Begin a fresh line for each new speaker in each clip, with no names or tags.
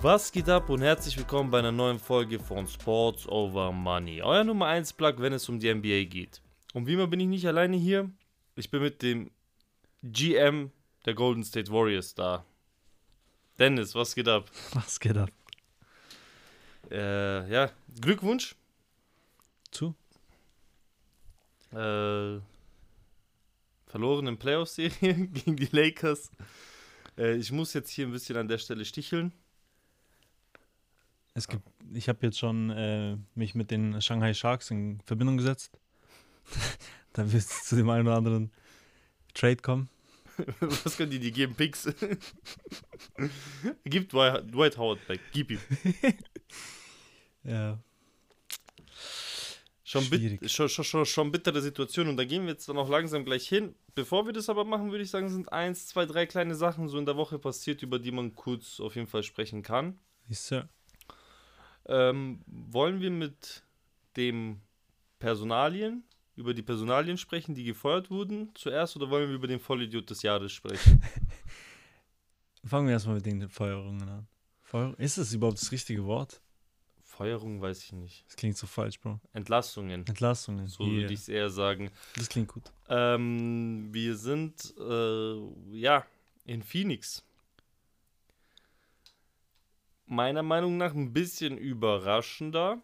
Was geht ab und herzlich willkommen bei einer neuen Folge von Sports Over Money. Euer Nummer 1 Plug, wenn es um die NBA geht. Und wie immer bin ich nicht alleine hier. Ich bin mit dem GM der Golden State Warriors da. Dennis, was geht ab?
Was geht ab?
Äh, ja, Glückwunsch.
Zu?
Äh, verloren in Playoff-Serie gegen die Lakers. Äh, ich muss jetzt hier ein bisschen an der Stelle sticheln.
Es gibt, ich habe jetzt schon äh, mich mit den Shanghai Sharks in Verbindung gesetzt. da wird es zu dem einen oder anderen Trade kommen.
Was können die dir geben? Picks. Gib Dwight, Dwight Howard back. Gib ihm.
Ja.
Schon, bit schon, schon, schon bittere Situation und da gehen wir jetzt dann auch langsam gleich hin. Bevor wir das aber machen, würde ich sagen, sind eins, zwei, drei kleine Sachen so in der Woche passiert, über die man kurz auf jeden Fall sprechen kann.
Yes, Sir.
Ähm, wollen wir mit dem Personalien, über die Personalien sprechen, die gefeuert wurden zuerst oder wollen wir über den Vollidiot des Jahres sprechen?
Fangen wir erstmal mit den Feuerungen an. Feuer ist das überhaupt das richtige Wort?
Feuerung weiß ich nicht.
Das klingt so falsch, Bro.
Entlassungen.
Entlassungen.
So
Yeah.
würde ich es eher sagen.
Das klingt gut.
Ähm, wir sind äh, ja in Phoenix. Meiner Meinung nach ein bisschen überraschender.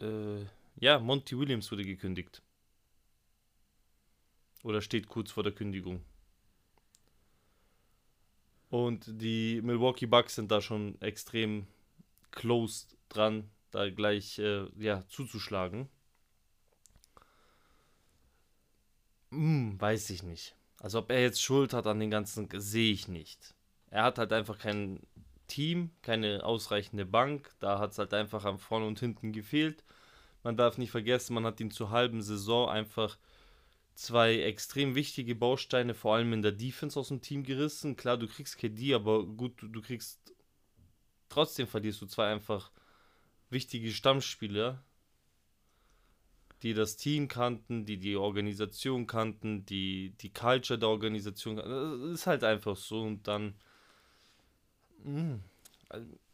Äh, ja, Monty Williams wurde gekündigt. Oder steht kurz vor der Kündigung. Und die Milwaukee Bucks sind da schon extrem close dran, da gleich äh, ja, zuzuschlagen. Hm, weiß ich nicht. Also ob er jetzt Schuld hat an den ganzen, sehe ich nicht. Er hat halt einfach kein Team, keine ausreichende Bank. Da hat es halt einfach am vorne und hinten gefehlt. Man darf nicht vergessen, man hat ihn zur halben Saison einfach zwei extrem wichtige Bausteine, vor allem in der Defense aus dem Team gerissen. Klar, du kriegst KD, aber gut, du, du kriegst trotzdem verlierst du zwei einfach wichtige Stammspieler, die das Team kannten, die die Organisation kannten, die die Culture der Organisation. Das ist halt einfach so und dann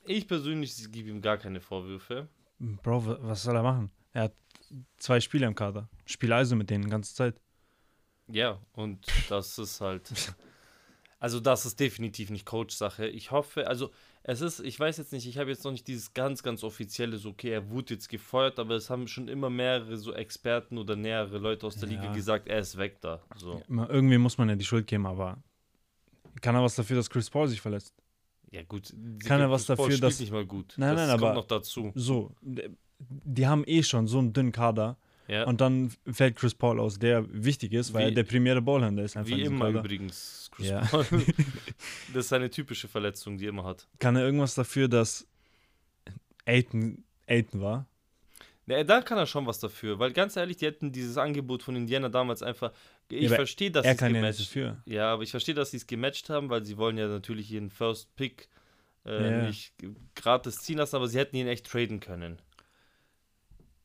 ich persönlich gebe ihm gar keine Vorwürfe.
Bro, wa- was soll er machen? Er hat zwei Spieler im Kader. Spiel also mit denen die ganze Zeit.
Ja, und das ist halt. Also, das ist definitiv nicht Coach-Sache. Ich hoffe, also, es ist, ich weiß jetzt nicht, ich habe jetzt noch nicht dieses ganz, ganz offizielle, so, okay, er wurde jetzt gefeuert, aber es haben schon immer mehrere so Experten oder nähere Leute aus der
Ja.
Liga gesagt, er ist weg da. So.
Immer- Irgendwie muss man ja die Schuld geben, aber kann er was dafür, dass Chris Paul sich verletzt?
Ja, gut.
Kann er was dafür, dass-
nicht mal gut.
Nein,
das
nein,
kommt
aber-
noch dazu.
So, die haben eh schon so einen dünnen Kader
Ja.
und dann fällt Chris Paul aus, der wichtig ist, weil
Wie-
er der primäre Ballhändler ist. Einfach in
Wie immer
Kader.
übrigens, Chris
Ja.
Paul. das ist seine typische Verletzung, die er immer hat.
Kann er irgendwas dafür, dass Aiton, Aiton war?
Ja, da kann er schon was dafür, weil ganz ehrlich, die hätten dieses Angebot von Indiana damals einfach. Ich
aber
verstehe, dass sie es
ja
gematcht
dafür.
Ja, aber ich verstehe, dass sie es gematcht haben, weil sie wollen ja natürlich ihren First Pick äh,
Ja.
nicht gratis ziehen lassen, aber sie hätten ihn echt traden können.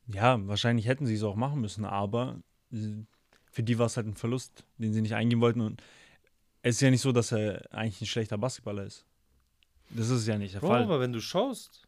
Ja, wahrscheinlich hätten sie es auch machen müssen, aber äh, für die war es halt ein Verlust, den sie nicht eingehen wollten. Und es ist ja nicht so, dass er eigentlich ein schlechter Basketballer ist. Das ist ja nicht der
Bro,
Fall.
aber wenn du schaust,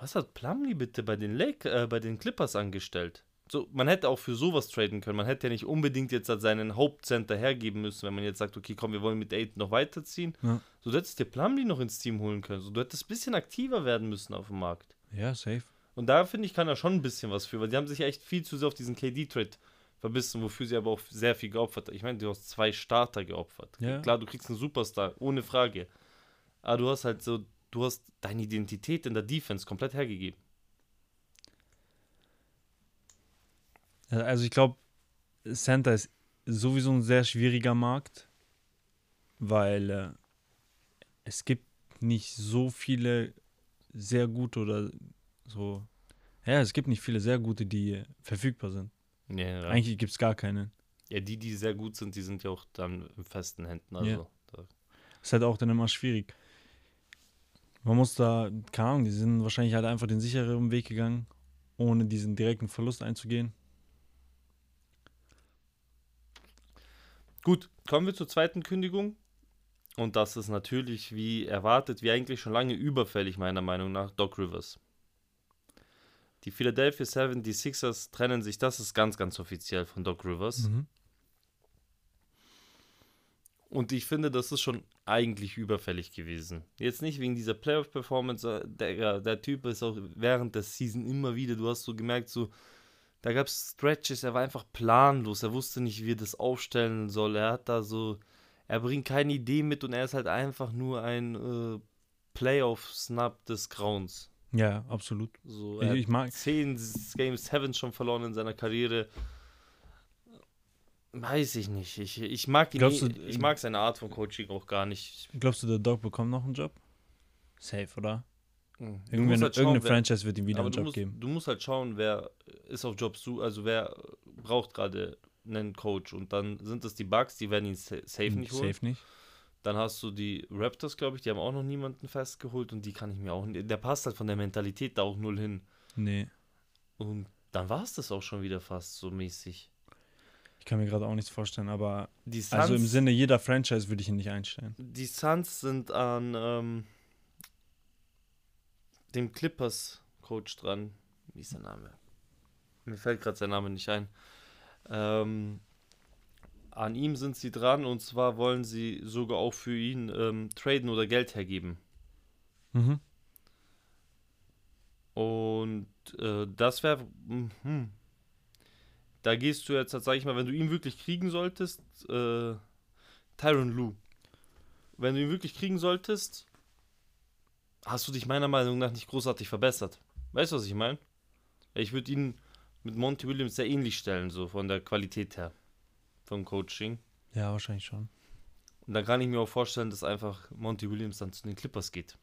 was hat Plumlee bitte bei den, Lake, äh, bei den Clippers angestellt? So, man hätte auch für sowas traden können. Man hätte ja nicht unbedingt jetzt halt seinen Hauptcenter hergeben müssen, wenn man jetzt sagt, okay, komm, wir wollen mit Aiden noch weiterziehen.
Ja.
So, du hättest dir Plumlee noch ins Team holen können. So, du hättest ein bisschen aktiver werden müssen auf dem Markt.
Ja, safe.
Und da finde ich, kann er schon ein bisschen was für, weil die haben sich ja echt viel zu sehr auf diesen KD-Trade verbissen, wofür sie aber auch sehr viel geopfert haben. Ich meine, du hast zwei Starter geopfert.
Ja.
Klar, du kriegst einen Superstar, ohne Frage. Aber du hast halt so, du hast deine Identität in der Defense komplett hergegeben.
Äh, Also ich glaube, Center ist sowieso ein sehr schwieriger Markt, weil äh, es gibt nicht so viele sehr gute oder so. Ja, es gibt nicht viele sehr gute, die äh, verfügbar sind.
Ja,
Eigentlich gibt es gar keine.
ja, die, die sehr gut sind, die sind ja auch dann in festen Händen. Also,
Ja.
da,
Ist halt auch dann immer schwierig. Man muss da, keine Ahnung, die sind wahrscheinlich halt einfach den sichereren Weg gegangen, ohne diesen direkten Verlust einzugehen.
Gut, kommen wir zur zweiten Kündigung. Und das ist natürlich, wie erwartet, wie eigentlich schon lange überfällig, meiner Meinung nach, Doc Rivers. Die Philadelphia 76ers trennen sich, das ist ganz, ganz offiziell von Doc Rivers.
Mhm.
Und ich finde, das ist schon eigentlich überfällig gewesen. Jetzt nicht wegen dieser Playoff-Performance, äh, der, der Typ ist auch während der Season immer wieder, du hast so gemerkt, so, da gab es Stretches, er war einfach planlos, er wusste nicht, wie er das aufstellen soll. Er hat da so, er bringt keine Idee mit und er ist halt einfach nur ein äh, Playoff-Snap des Grauens.
Ja, absolut.
So,
Ich, ich mag,
hat 10 Game 7 schon verloren in seiner Karriere. Weiß ich nicht. Ich, ich mag ihn,
Glaubst du-
ich mag seine Art von Coaching auch gar nicht.
glaubst du, der Doc bekommt noch einen Job? Safe, oder? Irgendeine,
musst halt schauen,
irgendeine
wer-
Franchise wird ihm wieder einen Job
musst,
geben.
du musst halt schauen, wer ist auf Jobs zu, also wer braucht gerade einen Coach und dann sind es die Bucks, die werden ihn sa- safe nicht holen.
Hm, Safe nicht.
Dann hast du die Raptors, glaube ich, die haben auch noch niemanden festgeholt und die kann ich mir auch nicht. Der passt halt von der Mentalität da auch null hin.
Nee.
Und dann war es das auch schon wieder fast so mäßig.
Ich kann mir gerade auch nichts vorstellen, aber
Die Suns,
also im Sinne jeder Franchise würde ich ihn nicht einstellen.
die Suns sind an ähm, dem Clippers-Coach dran. Wie ist der Name? Mir fällt gerade sein Name nicht ein. Ähm, an ihm sind sie dran und zwar wollen sie sogar auch für ihn ähm, traden oder Geld hergeben.
Mhm.
Und äh, das wäre. Mhm. Da gehst du jetzt, sag ich mal, wenn du ihn wirklich kriegen solltest, äh, Tyron Lue. Wenn du ihn wirklich kriegen solltest, hast du dich meiner Meinung nach nicht großartig verbessert. Weißt du, was ich meine? Ich würde ihn mit Monty Williams sehr ähnlich stellen, so von der Qualität her. Vom Coaching.
Ja, wahrscheinlich schon.
Und dann kann ich mir auch vorstellen, dass einfach Monty Williams dann zu den Clippers geht.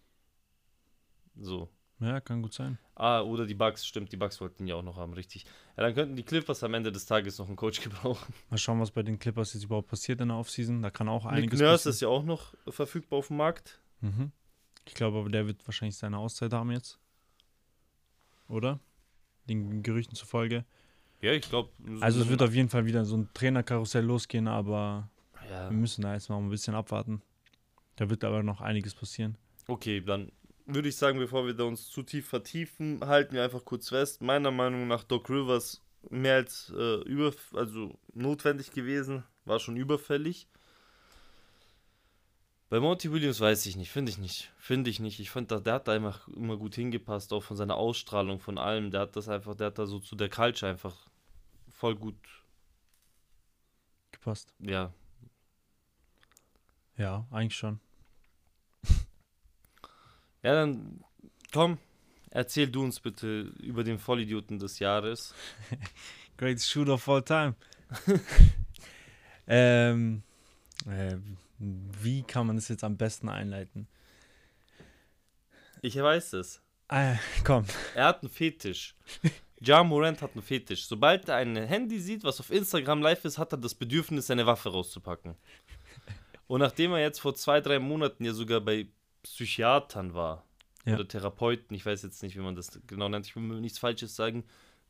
So.
Ja, kann gut sein.
Ah, oder die Bugs, stimmt, die Bugs wollten ihn ja auch noch haben, richtig. Ja, dann könnten die Clippers am Ende des Tages noch einen Coach gebrauchen.
Mal schauen, was bei den Clippers jetzt überhaupt passiert in der Offseason. Da kann auch
Nick
einiges
Nurse
passieren.
ist ja auch noch verfügbar auf dem Markt.
Mhm. Ich glaube aber, der wird wahrscheinlich seine Auszeit haben jetzt. Oder? Den Gerüchten zufolge.
Ja, ich glaube.
Also es wird auf jeden Fall wieder so ein Trainerkarussell losgehen, aber
Ja,
wir müssen da jetzt noch ein bisschen abwarten. Da wird aber noch einiges passieren.
okay, dann würde ich sagen, bevor wir da uns zu tief vertiefen, halten wir einfach kurz fest. Meiner Meinung nach Doc Rivers mehr als äh, über, also notwendig gewesen, war schon überfällig. Bei Monty Williams weiß ich nicht, finde ich nicht. Finde ich nicht. Ich fand, da- der hat da einfach immer gut hingepasst, auch von seiner Ausstrahlung, von allem. Der hat das einfach, der hat da so zu der Culture einfach voll gut,
Gepasst.
ja.
Ja, eigentlich schon.
Ja, dann komm, erzähl du uns bitte über den Vollidioten des Jahres.
Greatest Shooter of all time. ähm, äh, wie kann man das jetzt am besten einleiten?
Ich weiß es.
Äh, komm.
Er hat einen Fetisch. Ja Morant hat einen Fetisch. Sobald er ein Handy sieht, was auf Instagram live ist, hat er das Bedürfnis, seine Waffe rauszupacken. Und nachdem er jetzt vor zwei, drei Monaten ja sogar bei Psychiatern war
Ja.
oder Therapeuten, ich weiß jetzt nicht, wie man das genau nennt, ich will mir nichts Falsches sagen,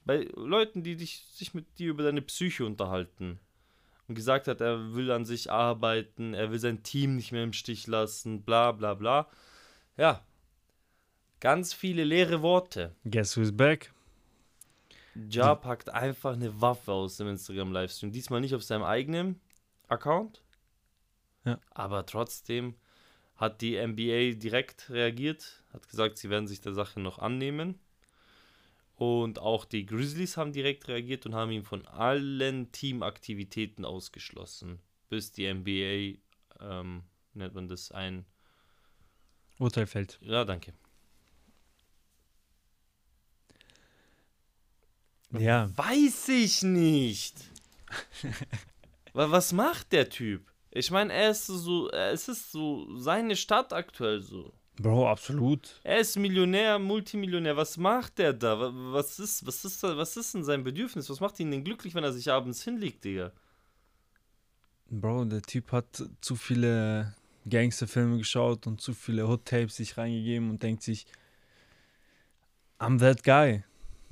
bei Leuten, die dich, sich mit dir über deine Psyche unterhalten und gesagt hat, er will an sich arbeiten, er will sein Team nicht mehr im Stich lassen, bla bla bla. Ja, ganz viele leere Worte.
Guess who's back?
Ja packt einfach eine Waffe aus dem Instagram-Livestream. Diesmal nicht auf seinem eigenen Account.
Ja.
Aber trotzdem hat die NBA direkt reagiert, hat gesagt, sie werden sich der Sache noch annehmen. Und auch die Grizzlies haben direkt reagiert und haben ihn von allen Teamaktivitäten ausgeschlossen. Bis die NBA, ähm, nennt man das ein.
Urteil fällt.
Ja, danke.
Ja,
Weiß ich nicht. Wa- Was macht der Typ? Ich meine, er ist so, es ist so seine Stadt aktuell so.
Bro, absolut.
Er ist Millionär, Multimillionär. Was macht der da? Wa- Was ist, was ist, was ist denn sein Bedürfnis? Was macht ihn denn glücklich, wenn er sich abends hinlegt, Digga?
Bro, der Typ hat zu viele Gangsterfilme geschaut und zu viele Hot-Tapes sich reingegeben und denkt sich, I'm that guy.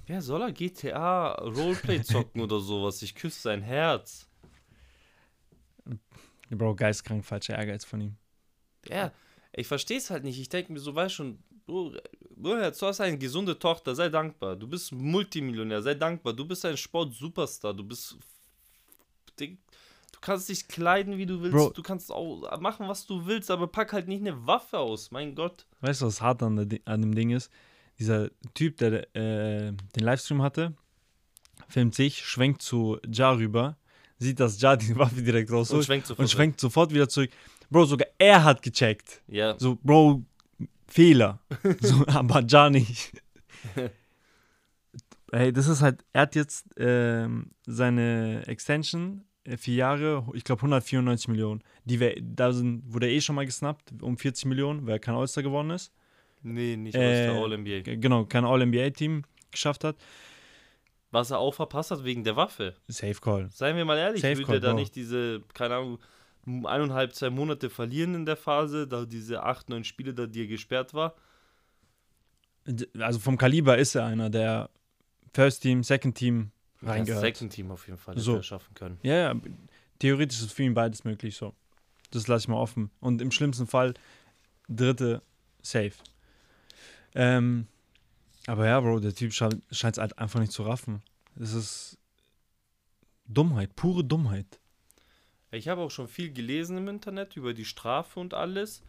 Ja, soll er GTA Roleplay zocken oder sowas? Ich küsse sein Herz.
Bro, geistkrank falscher Ehrgeiz von ihm.
Ja, ich verstehe es halt nicht. Ich denke mir so, weißt schon, du, du hast eine gesunde Tochter, sei dankbar. Du bist Multimillionär, sei dankbar. Du bist ein Sport-Superstar. Du bist. Du kannst dich kleiden, wie du willst. Bro. Du kannst auch machen, was du willst, aber pack halt nicht eine Waffe aus. Mein Gott.
Weißt du, was hart an, der, an dem Ding ist? Dieser Typ, der äh, den Livestream hatte, filmt sich, schwenkt zu Ja rüber, sieht, dass Ja die Waffe direkt rausholt und schwenkt, und schwenkt sofort wieder zurück. Bro, sogar er hat gecheckt. Ja. So, Bro, Fehler. so, aber Ja nicht. hey, das ist halt, er hat jetzt ähm, seine Extension, äh, vier Jahre, ich glaube 194 Millionen. Die wär, da sind, wurde er eh schon mal gesnappt, um 40 Millionen, weil er kein All-Star geworden ist.
Nee, nicht äh, All-NBA.
Genau, kein All-NBA-Team geschafft hat.
Was er auch verpasst hat wegen der Waffe.
Safe Call.
Seien wir mal ehrlich, Safe würde er da nicht diese, keine Ahnung, eineinhalb, zwei Monate verlieren in der Phase, da diese acht, neun Spiele, da die er gesperrt war.
Also vom Kaliber ist er einer, der First Team, Second Team reingehört.
Das Second Team auf jeden Fall so. schaffen können.
Ja, ja, theoretisch ist für ihn beides möglich so. Das lasse ich mal offen. Und im schlimmsten Fall dritte safe. Ähm, aber ja, Bro, der Typ scheint es halt einfach nicht zu raffen. Es ist Dummheit, pure Dummheit.
Ich habe auch schon viel gelesen im Internet über die Strafe und alles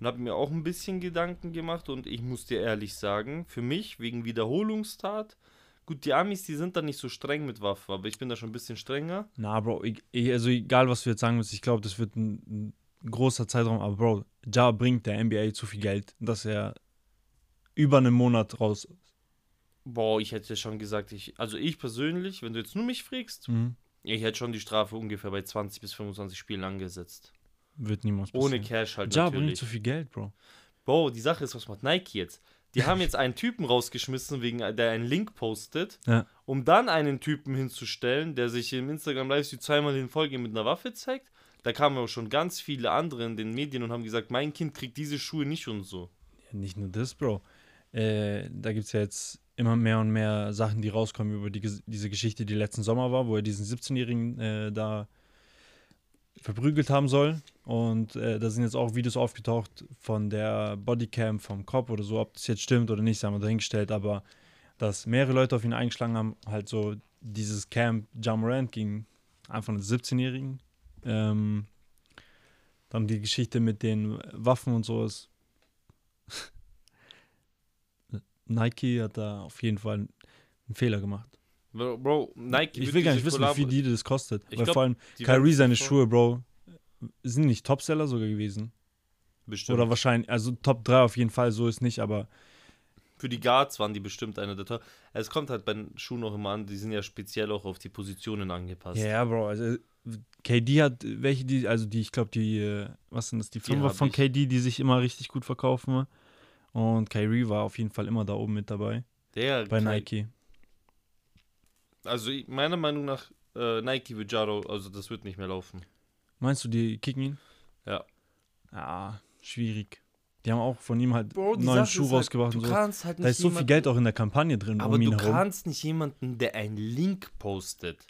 und habe mir auch ein bisschen Gedanken gemacht und ich muss dir ehrlich sagen, für mich wegen Wiederholungstat, gut, die Amis, die sind da nicht so streng mit Waffen, aber ich bin da schon ein bisschen strenger.
Na, Bro, ich, also egal, was du jetzt sagen willst, ich glaube, das wird ein, ein, großer Zeitraum, aber Bro, Ja bringt der NBA zu viel Geld, dass er über einen Monat raus ist.
Boah, ich hätte schon gesagt, ich, also ich persönlich, wenn du jetzt nur mich fragst, mhm. Ich hätte schon die Strafe ungefähr bei 20 bis 25 Spielen angesetzt.
Wird niemals
passieren. Ohne Cash halt
ja, natürlich. bringt zu viel Geld, Bro.
Bro, die Sache ist, was macht Nike jetzt? Die haben jetzt einen Typen rausgeschmissen, wegen der einen Link postet, ja. um dann einen Typen hinzustellen, der sich im Instagram Livestream zweimal in Folge mit einer Waffe zeigt. Da kamen auch schon ganz viele andere in den Medien und haben gesagt, mein Kind kriegt diese Schuhe nicht und so.
Ja, nicht nur das, Bro. Äh, da gibt es ja jetzt immer mehr und mehr Sachen, die rauskommen über die, diese Geschichte, die letzten Sommer war, wo er diesen 17-Jährigen äh, da verprügelt haben soll. Und äh, da sind jetzt auch Videos aufgetaucht von der Bodycam vom Cop oder so, ob das jetzt stimmt oder nicht, haben wir dahingestellt, aber dass mehrere Leute auf ihn eingeschlagen haben, halt so dieses Camp Jamorant ging einfach einen 17-Jährigen. Ähm, dann die Geschichte mit den Waffen und so ist Nike hat da auf jeden Fall einen Fehler gemacht.
Bro, Nike.
Ich will gar nicht wissen, wie viel die das kostet. Ich Weil glaub, vor allem Kyrie seine Schuhe, Bro, sind nicht Topseller sogar gewesen. Bestimmt. Oder wahrscheinlich, also Top 3 auf jeden Fall, so ist nicht, aber.
Für die Guards waren die bestimmt eine der Top. Es kommt halt bei den Schuhen auch immer an, die sind ja speziell auch auf die Positionen angepasst.
Ja, Bro, also KD hat welche, die, also die, ich glaube, die, äh, was sind das, die Fünfer von ich. KD, die sich immer richtig gut verkaufen. Und Kyrie war auf jeden Fall immer da oben mit dabei.
Der
bei Ky Nike.
Also meiner Meinung nach äh, Nike wird Jaro, also das wird nicht mehr laufen.
Meinst du, die kicken ihn?
Ja.
Ja, schwierig. Die haben auch von ihm halt Bro, einen neuen Schuh halt, rausgebracht halt, und so. Halt da ist so viel Geld auch in der Kampagne drin.
Aber um du herum. kannst nicht jemanden, der einen Link postet.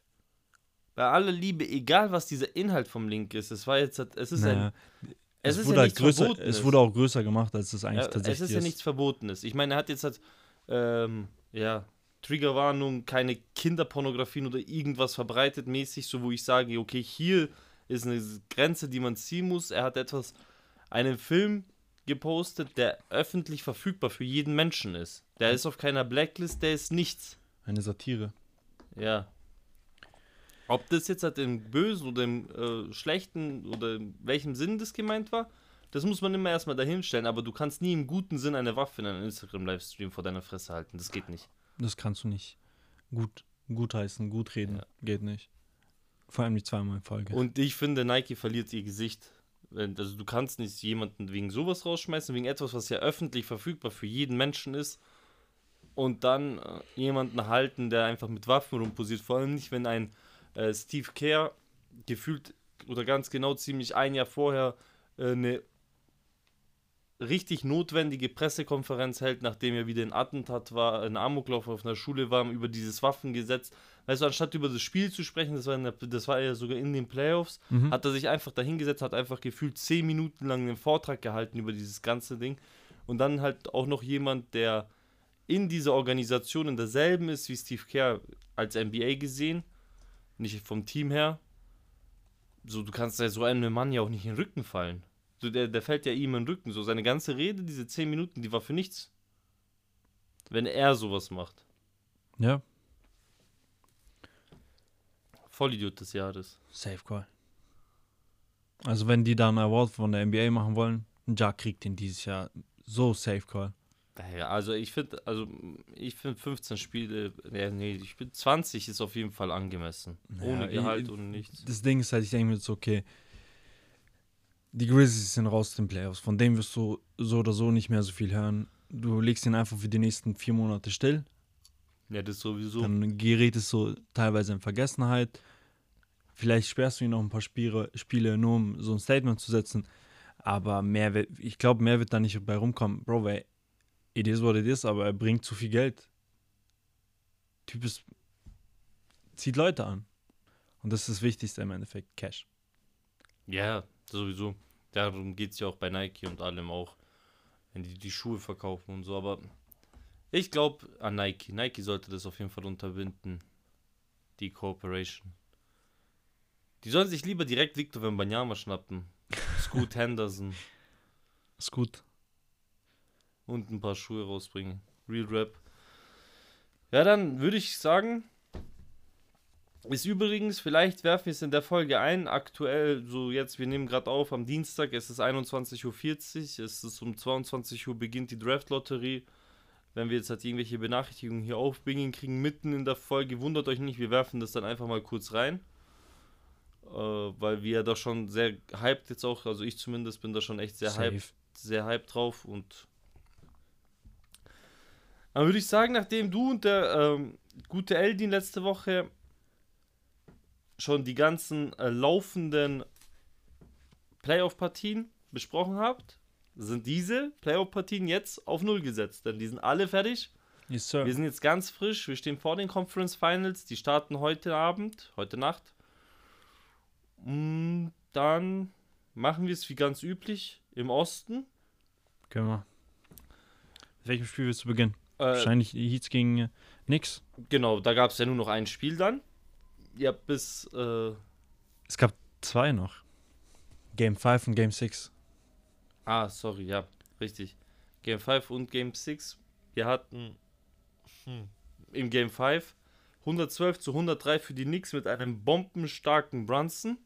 Bei aller Liebe, egal was dieser Inhalt vom Link ist, es war jetzt, es ist naja, ein,
es, es wurde ja halt größer, es wurde auch größer gemacht, als es eigentlich ja, tatsächlich ist.
Es ist ja nichts Verbotenes. Ich meine, er hat jetzt halt, ähm, ja, Triggerwarnung, keine Kinderpornografie oder irgendwas verbreitet mäßig, so wo ich sage, okay, hier ist eine Grenze, die man ziehen muss. Er hat etwas, einen Film gepostet, der öffentlich verfügbar für jeden Menschen ist. Der ist auf keiner Blacklist, der ist nichts.
Eine Satire.
Ja. Ob das jetzt halt im Bösen oder im äh, Schlechten oder in welchem Sinn das gemeint war, das muss man immer erstmal dahinstellen, aber du kannst nie im guten Sinn eine Waffe in einem Instagram-Livestream vor deiner Fresse halten. Das geht nicht.
Das kannst du nicht gut, gut heißen, gut reden. Ja. Geht nicht. Vor allem nicht zweimal in Folge.
Und ich finde, Nike verliert ihr Gesicht. Also du kannst nicht jemanden wegen sowas rausschmeißen, wegen etwas, was ja öffentlich verfügbar für jeden Menschen ist. Und dann äh, jemanden halten, der einfach mit Waffen rumposiert. Vor allem nicht, wenn ein äh, Steve Kerr gefühlt oder ganz genau ziemlich ein Jahr vorher äh, eine richtig notwendige Pressekonferenz hält, nachdem er wieder ein Attentat war, ein Amoklauf auf einer Schule war, über dieses Waffengesetz. Weißt du, anstatt über das Spiel zu sprechen, das war, der, das war ja sogar in den Playoffs,
Mhm.
hat er sich einfach dahingesetzt, hat einfach gefühlt zehn Minuten lang einen Vortrag gehalten über dieses ganze Ding. Und dann halt auch noch jemand, der in dieser Organisation in derselben ist wie Steve Kerr als NBA gesehen, nicht vom Team her. So, du kannst ja so einem Mann ja auch nicht in den Rücken fallen. So, der, der fällt ja ihm in den Rücken. So, seine ganze Rede, diese 10 Minuten, die war für nichts. Wenn er sowas macht.
Ja,
Vollidiot des Jahres.
Safe Call. Also wenn die da einen Award von der NBA machen wollen, Ja kriegt den dieses Jahr so Safe Call.
Ja, also ich finde, also ich finde 15 Spiele, ja, nee, ich finde 20 ist auf jeden Fall angemessen. Ohne
Ja,
Gehalt
ich-
und nichts.
Das Ding ist halt, ich denke mir jetzt, okay, die Grizzlies sind raus aus den Playoffs. Von dem wirst du so oder so nicht mehr so viel hören. Du legst ihn einfach für die nächsten vier Monate still.
Ja, das sowieso.
Dann gerät es so teilweise in Vergessenheit. Vielleicht sperrst du ihn noch ein paar Spiele, Spiele nur um so ein Statement zu setzen. Aber mehr, wird- ich glaube, mehr wird da nicht bei rumkommen. Bro, weil it is what it is, aber er bringt zu viel Geld. Typ ist, zieht Leute an. Und das ist das Wichtigste im Endeffekt, Cash.
Ja, sowieso. Darum geht es ja auch bei Nike und allem auch, wenn die die Schuhe verkaufen und so. Aber ich glaube an Nike. Nike sollte das auf jeden Fall unterbinden. Die Cooperation. Die sollen sich lieber direkt Victor Wembanyama schnappen. Scoot Henderson
gut.
Und ein paar Schuhe rausbringen. Real Rap. Ja, dann würde ich sagen, ist übrigens, vielleicht werfen wir es in der Folge ein, aktuell, so jetzt, wir nehmen gerade auf, am Dienstag, es ist 21.40 Uhr, es ist um 22 Uhr beginnt die Draft-Lotterie. Wenn wir jetzt halt irgendwelche Benachrichtigungen hier aufbringen kriegen, mitten in der Folge, wundert euch nicht, wir werfen das dann einfach mal kurz rein. Äh, weil wir ja da schon sehr hyped jetzt auch, also ich zumindest bin da schon echt sehr hyped
Safe.
sehr hyped drauf und dann würde ich sagen, nachdem du und der ähm, gute Eldin letzte Woche schon die ganzen äh, laufenden Playoff-Partien besprochen habt, sind diese Playoff-Partien jetzt auf Null gesetzt, denn die sind alle fertig.
Yes, sir.
Wir sind jetzt ganz frisch, wir stehen vor den Conference Finals, die starten heute Abend, heute Nacht. Und dann machen wir es wie ganz üblich im Osten.
Können wir. Mit welchem Spiel willst du beginnen?
Äh,
Wahrscheinlich Heats gegen Nix.
Genau, da gab es ja nur noch ein Spiel dann. Ja, bis. Äh,
Es gab zwei noch. Game 5 und Game 6.
ah, sorry, ja, richtig. Game 5 und Game 6. Wir hatten hm, im Game 5 112 zu 103 für die Knicks mit einem bombenstarken Brunson,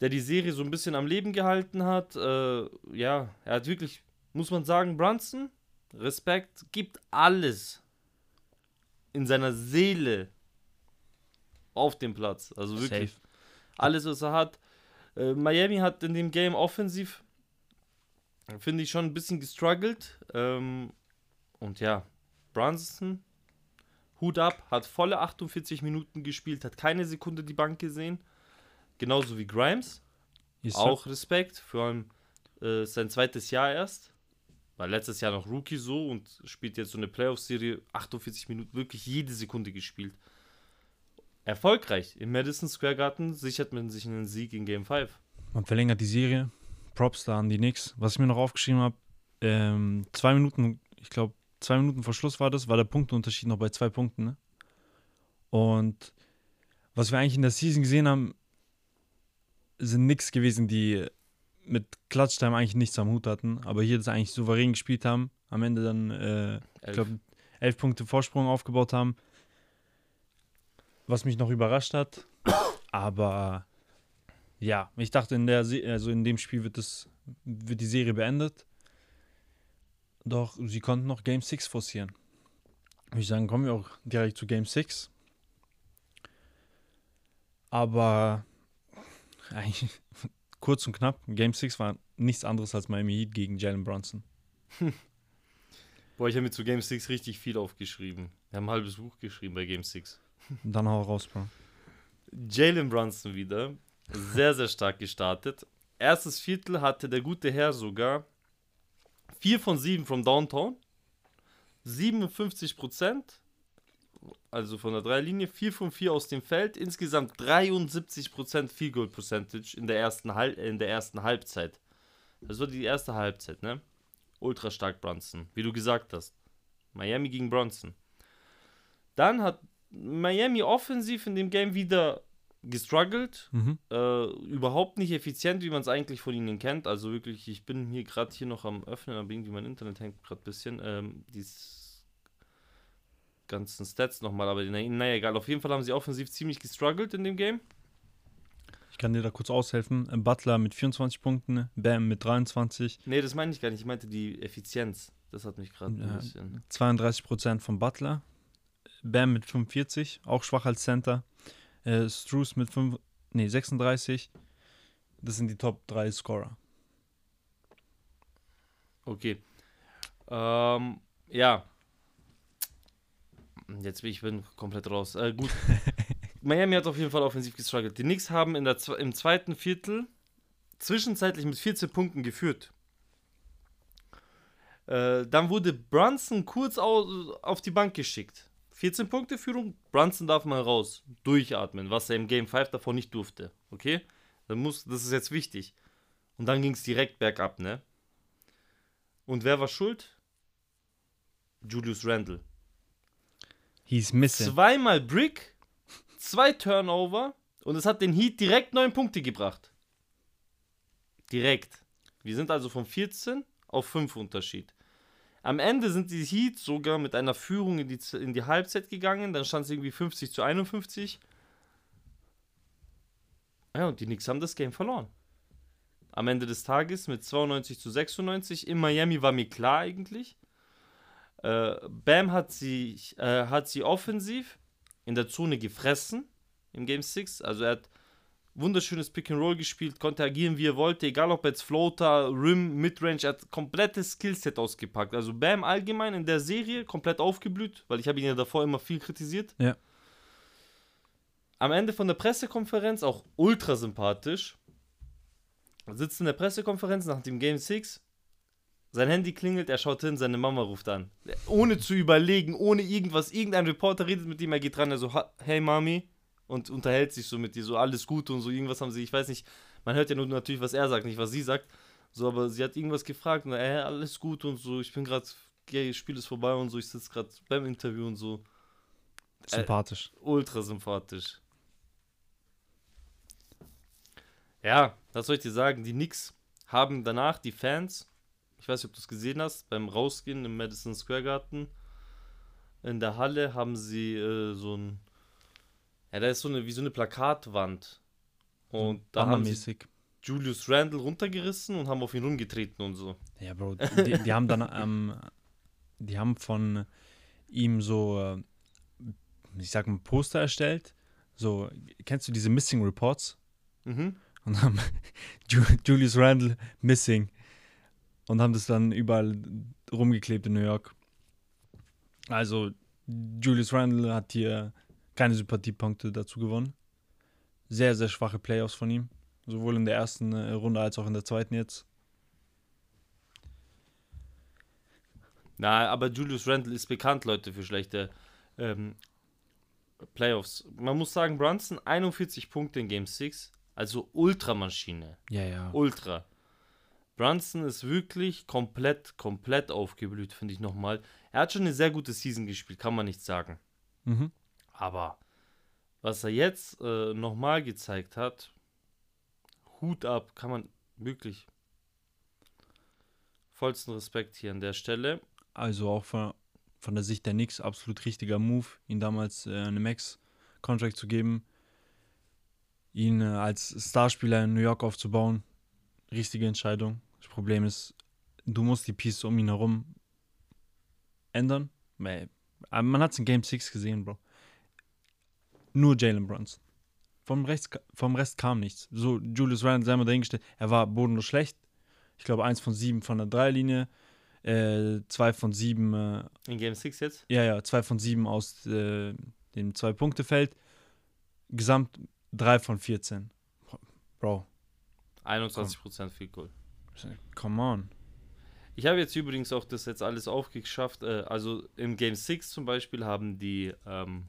der die Serie so ein bisschen am Leben gehalten hat. Äh, ja, er hat wirklich, muss man sagen, Brunson, Respekt, gibt alles in seiner Seele auf dem Platz. Also wirklich.
Safe.
alles, was er hat. Äh, Miami hat in dem Game offensiv, finde ich, schon ein bisschen gestruggelt. Ähm, und ja, Brunson, Hut ab, hat volle 48 Minuten gespielt, hat keine Sekunde die Bank gesehen. Genauso wie Grimes.
Yes.
Auch Respekt, vor allem äh, sein zweites Jahr erst. War letztes Jahr noch Rookie so und spielt jetzt so eine Playoff-Serie, 48 Minuten, wirklich jede Sekunde gespielt. Erfolgreich. Im Madison Square Garden sichert man sich einen Sieg in Game 5.
Man verlängert die Serie. Props da an die Knicks. Was ich mir noch aufgeschrieben habe, ähm, zwei Minuten, ich glaube, zwei Minuten vor Schluss war das, war der Punkteunterschied noch bei zwei Punkten. Ne? Und was wir eigentlich in der Season gesehen haben, sind Knicks gewesen, die mit Clutch-Time eigentlich nichts am Hut hatten, aber hier das eigentlich souverän gespielt haben. Am Ende dann, äh, ich
Elf.
glaube, elf Punkte Vorsprung aufgebaut haben. Was mich noch überrascht hat. Aber ja, ich dachte, in der Se also in dem Spiel wird, das, wird die Serie beendet. Doch sie konnten noch Game 6 forcieren. Würde ich sagen, kommen wir auch direkt zu Game 6. Aber eigentlich kurz und knapp, Game 6 war nichts anderes als Miami Heat gegen Jalen Brunson.
Boah, ich habe mir zu Game 6 richtig viel aufgeschrieben. Wir haben ein halbes Buch geschrieben bei Game 6.
Und dann hau raus, Bro.
Jalen Brunson wieder. Sehr, sehr stark gestartet. Erstes Viertel hatte der gute Herr sogar 4 von 7 from Downtown. 57 Prozent. Also von der Dreierlinie. 4 von 4 aus dem Feld. Insgesamt 73 Prozent Field Goal Percentage in der ersten, Hal in der ersten Halbzeit. Das war die erste Halbzeit, ne? Ultra stark Brunson. Wie du gesagt hast. Miami gegen Bronson. Dann hat Miami offensiv in dem Game wieder gestruggelt.
Mhm.
Äh, überhaupt nicht effizient, wie man es eigentlich von ihnen kennt. Also wirklich, ich bin hier gerade hier noch am Öffnen, aber irgendwie mein Internet hängt gerade ein bisschen. Ähm, die ganzen Stats nochmal, aber naja, na, egal. Auf jeden Fall haben sie offensiv ziemlich gestruggelt in dem Game.
Ich kann dir da kurz aushelfen. Butler mit 24 Punkten, Bam mit 23.
Nee, das meine ich gar nicht. Ich meinte die Effizienz. Das hat mich gerade ein bisschen.
32% von Butler. Bam mit 45, auch schwach als Center. Äh, Struce mit 5, nee, 36. Das sind die Top 3 Scorer.
Okay. Ähm, ja. Jetzt bin ich bin komplett raus. Äh, gut. Miami hat auf jeden Fall offensiv gestruggelt. Die Knicks haben in der, im zweiten Viertel zwischenzeitlich mit 14 Punkten geführt. Äh, dann wurde Brunson kurz au auf die Bank geschickt. 14 Punkte Führung, Brunson darf mal raus. Durchatmen, was er im Game 5 davor nicht durfte. Okay? Dann muss, das ist jetzt wichtig. Und dann ging es direkt bergab, ne? Und wer war schuld? Julius Randle.
He's missing.
Zweimal Brick, zwei Turnover und es hat den Heat direkt neun Punkte gebracht. Direkt. Wir sind also von 14 auf 5 Unterschied. Am Ende sind die Heat sogar mit einer Führung in die, in die Halbzeit gegangen. Dann stand es irgendwie 50 zu 51. Ja, und die Knicks haben das Game verloren. Am Ende des Tages mit 92 zu 96. In Miami war mir klar eigentlich. Äh, Bam hat sie, äh, hat sie offensiv in der Zone gefressen im Game 6. Also er hat wunderschönes Pick and Roll gespielt, konnte agieren wie er wollte, egal ob jetzt Floater, Rim, Midrange, er hat komplettes Skillset ausgepackt. Also Bam allgemein in der Serie komplett aufgeblüht, weil ich habe ihn ja davor immer viel kritisiert.
Ja.
Am Ende von der Pressekonferenz auch ultra sympathisch. Sitzt in der Pressekonferenz nach dem Game 6. Sein Handy klingelt, er schaut hin, seine Mama ruft an. Ohne zu überlegen, ohne irgendwas. Irgendein Reporter redet mit ihm, er geht dran, er so, "Ha- hey Mami. Und unterhält sich so mit dir, so alles gut und so. Irgendwas haben sie, ich weiß nicht, man hört ja nur natürlich, was er sagt, nicht was sie sagt. So, aber sie hat irgendwas gefragt und er, alles gut und so. Ich bin gerade, ja, Spiel ist vorbei und so. Ich sitze gerade beim Interview und so.
Sympathisch.
Ultra sympathisch. Ja, was soll ich dir sagen? Die Knicks haben danach die Fans, ich weiß nicht, ob du es gesehen hast, beim Rausgehen im Madison Square Garden in der Halle haben sie äh, so ein, ja, da ist so eine, wie so eine Plakatwand. Und da haben sie. Julius Randle runtergerissen und haben auf ihn rumgetreten und so.
Ja, Bro, die, die haben dann, ähm, die haben von ihm so, äh, ich sag mal, Poster erstellt. So, kennst du diese Missing Reports?
Mhm.
Und haben Ju Julius Randle missing. Und haben das dann überall rumgeklebt in New York. Also, Julius Randle hat hier keine Sympathiepunkte dazu gewonnen. Sehr, sehr schwache Playoffs von ihm. Sowohl in der ersten äh, Runde als auch in der zweiten jetzt.
Na, aber Julius Randle ist bekannt, Leute, für schlechte ähm, Playoffs. Man muss sagen, Brunson 41 Punkte in Game 6, also Ultramaschine.
Ja, ja.
Ultra. Brunson ist wirklich komplett, komplett aufgeblüht, finde ich nochmal. Er hat schon eine sehr gute Season gespielt, kann man nicht sagen.
Mhm.
Aber was er jetzt äh, nochmal gezeigt hat, Hut ab, kann man wirklich vollsten Respekt hier an der Stelle.
Also auch von, von der Sicht der Knicks absolut richtiger Move, ihn damals äh, eine Max-Contract zu geben, ihn äh, als Starspieler in New York aufzubauen. Richtige Entscheidung. Problem ist, du musst die Pieces um ihn herum ändern. Man hat es in Game 6 gesehen, Bro. Nur Jalen Brunson. Vom Rest, vom Rest kam nichts. So, Julius Randle, sei mal dahingestellt, er war bodenlos schlecht. Ich glaube, eins von sieben von der Dreilinie. Äh, zwei von sieben, äh,
In Game 6 jetzt?
ja, ja, zwei von sieben aus äh, dem Zwei-Punkte-Feld. Gesamt drei von 14. Bro,
21% Field Goal.
Come on.
Ich habe jetzt übrigens auch das jetzt alles aufgeschafft. Äh, also im Game 6 zum Beispiel haben die ähm,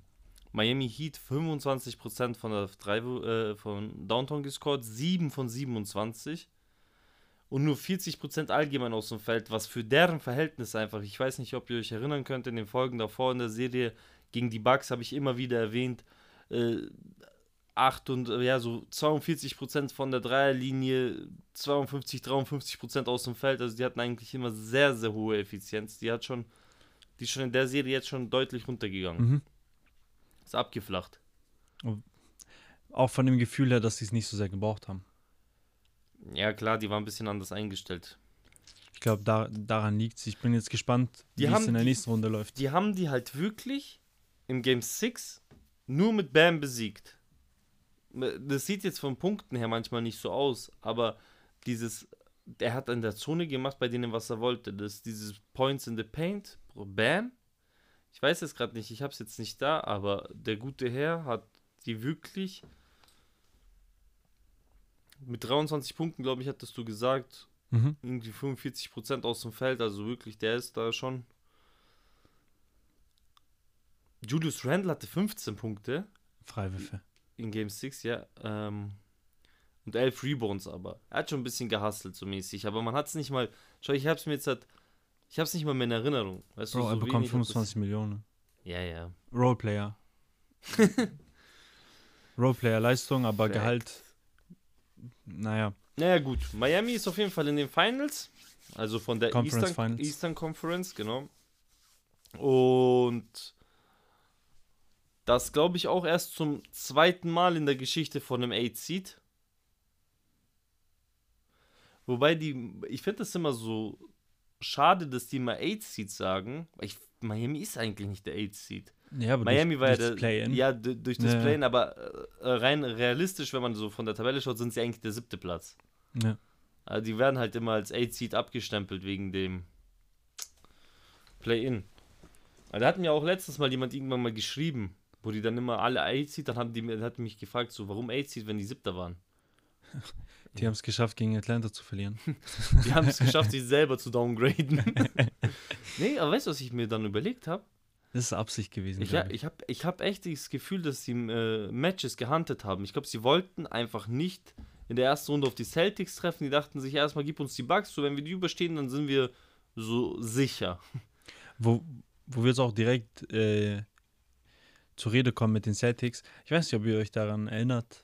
Miami Heat 25% von der 3, äh, von Downtown gescored, 7 von 27 und nur 40% allgemein aus dem Feld, was für deren Verhältnis einfach, ich weiß nicht, ob ihr euch erinnern könnt, in den Folgen davor in der Serie gegen die Bucks habe ich immer wieder erwähnt, äh, 8 und ja, so 42% von der Dreierlinie, 52, 53% aus dem Feld, also die hatten eigentlich immer sehr, sehr hohe Effizienz. Die hat schon, die ist schon in der Serie jetzt schon deutlich runtergegangen.
Mhm.
Ist abgeflacht.
Auch von dem Gefühl her, dass sie es nicht so sehr gebraucht haben.
Ja, klar, die war ein bisschen anders eingestellt.
Ich glaube, da, daran liegt es. Ich bin jetzt gespannt,
Die
wie es in der
die-
nächsten Runde läuft.
Die haben die halt wirklich im Game 6 nur mit Bam besiegt. Das sieht jetzt von Punkten her manchmal nicht so aus, aber dieses, der hat in der Zone gemacht bei denen, was er wollte. Das dieses Points in the Paint, Bam. Ich weiß jetzt gerade nicht, ich habe es jetzt nicht da, aber der gute Herr hat die wirklich mit 23 Punkten, glaube ich, hattest du gesagt,
Mhm.
irgendwie 45% aus dem Feld, also wirklich, der ist da schon. Julius Randle hatte 15 Punkte
Freiwürfe.
In Game 6, ja. Ähm, und 11 Rebounds aber. Er hat schon ein bisschen gehustelt, so mäßig, aber man hat es nicht mal. Schau, ich hab's mir jetzt halt. Ich hab's nicht mal mehr in Erinnerung. Weißt
Bro,
du,
er
so
bekommt
hat das-
25 Millionen.
Ja, ja.
Roleplayer. Roleplayer-Leistung, aber
Fact.
Gehalt. Naja,
Naja, gut. Miami ist auf jeden Fall in den Finals. Also von der
Conference
Eastern,
Finals.
Eastern Conference, genau. Und das glaube ich auch erst zum zweiten Mal in der Geschichte von einem 8 Seed. Wobei die, ich finde das immer so schade, dass die immer 8 Seed sagen. Ich, Miami ist eigentlich nicht der 8 Seed.
ja, aber
Miami
durch,
war ja
durch das
der,
Play-In.
ja durch das
Ja.
Play-in, aber äh, rein realistisch, wenn man so von der Tabelle schaut, sind sie eigentlich der siebte Platz.
Ja.
Also die werden halt immer als 8-Seed abgestempelt wegen dem Play-In. Also Da hat mir auch letztens mal jemand irgendwann mal geschrieben, wo die dann immer alle 8-Seed, dann haben die, hat mich gefragt, so, warum 8-Seed, wenn die siebter waren?
Die haben es geschafft, gegen Atlanta zu verlieren.
Die haben es geschafft, sich selber zu downgraden. nee, aber weißt du, was ich mir dann überlegt habe?
Das ist Absicht gewesen.
Ich, ha- ich habe ich hab echt das Gefühl, dass sie äh, Matches gehandelt haben. Ich glaube, sie wollten einfach nicht in der ersten Runde auf die Celtics treffen. Die dachten sich erstmal, gib uns die Bugs, so wenn wir die überstehen, dann sind wir so sicher.
Wo, wo wir jetzt auch direkt äh, zur Rede kommen mit den Celtics. Ich weiß nicht, ob ihr euch daran erinnert,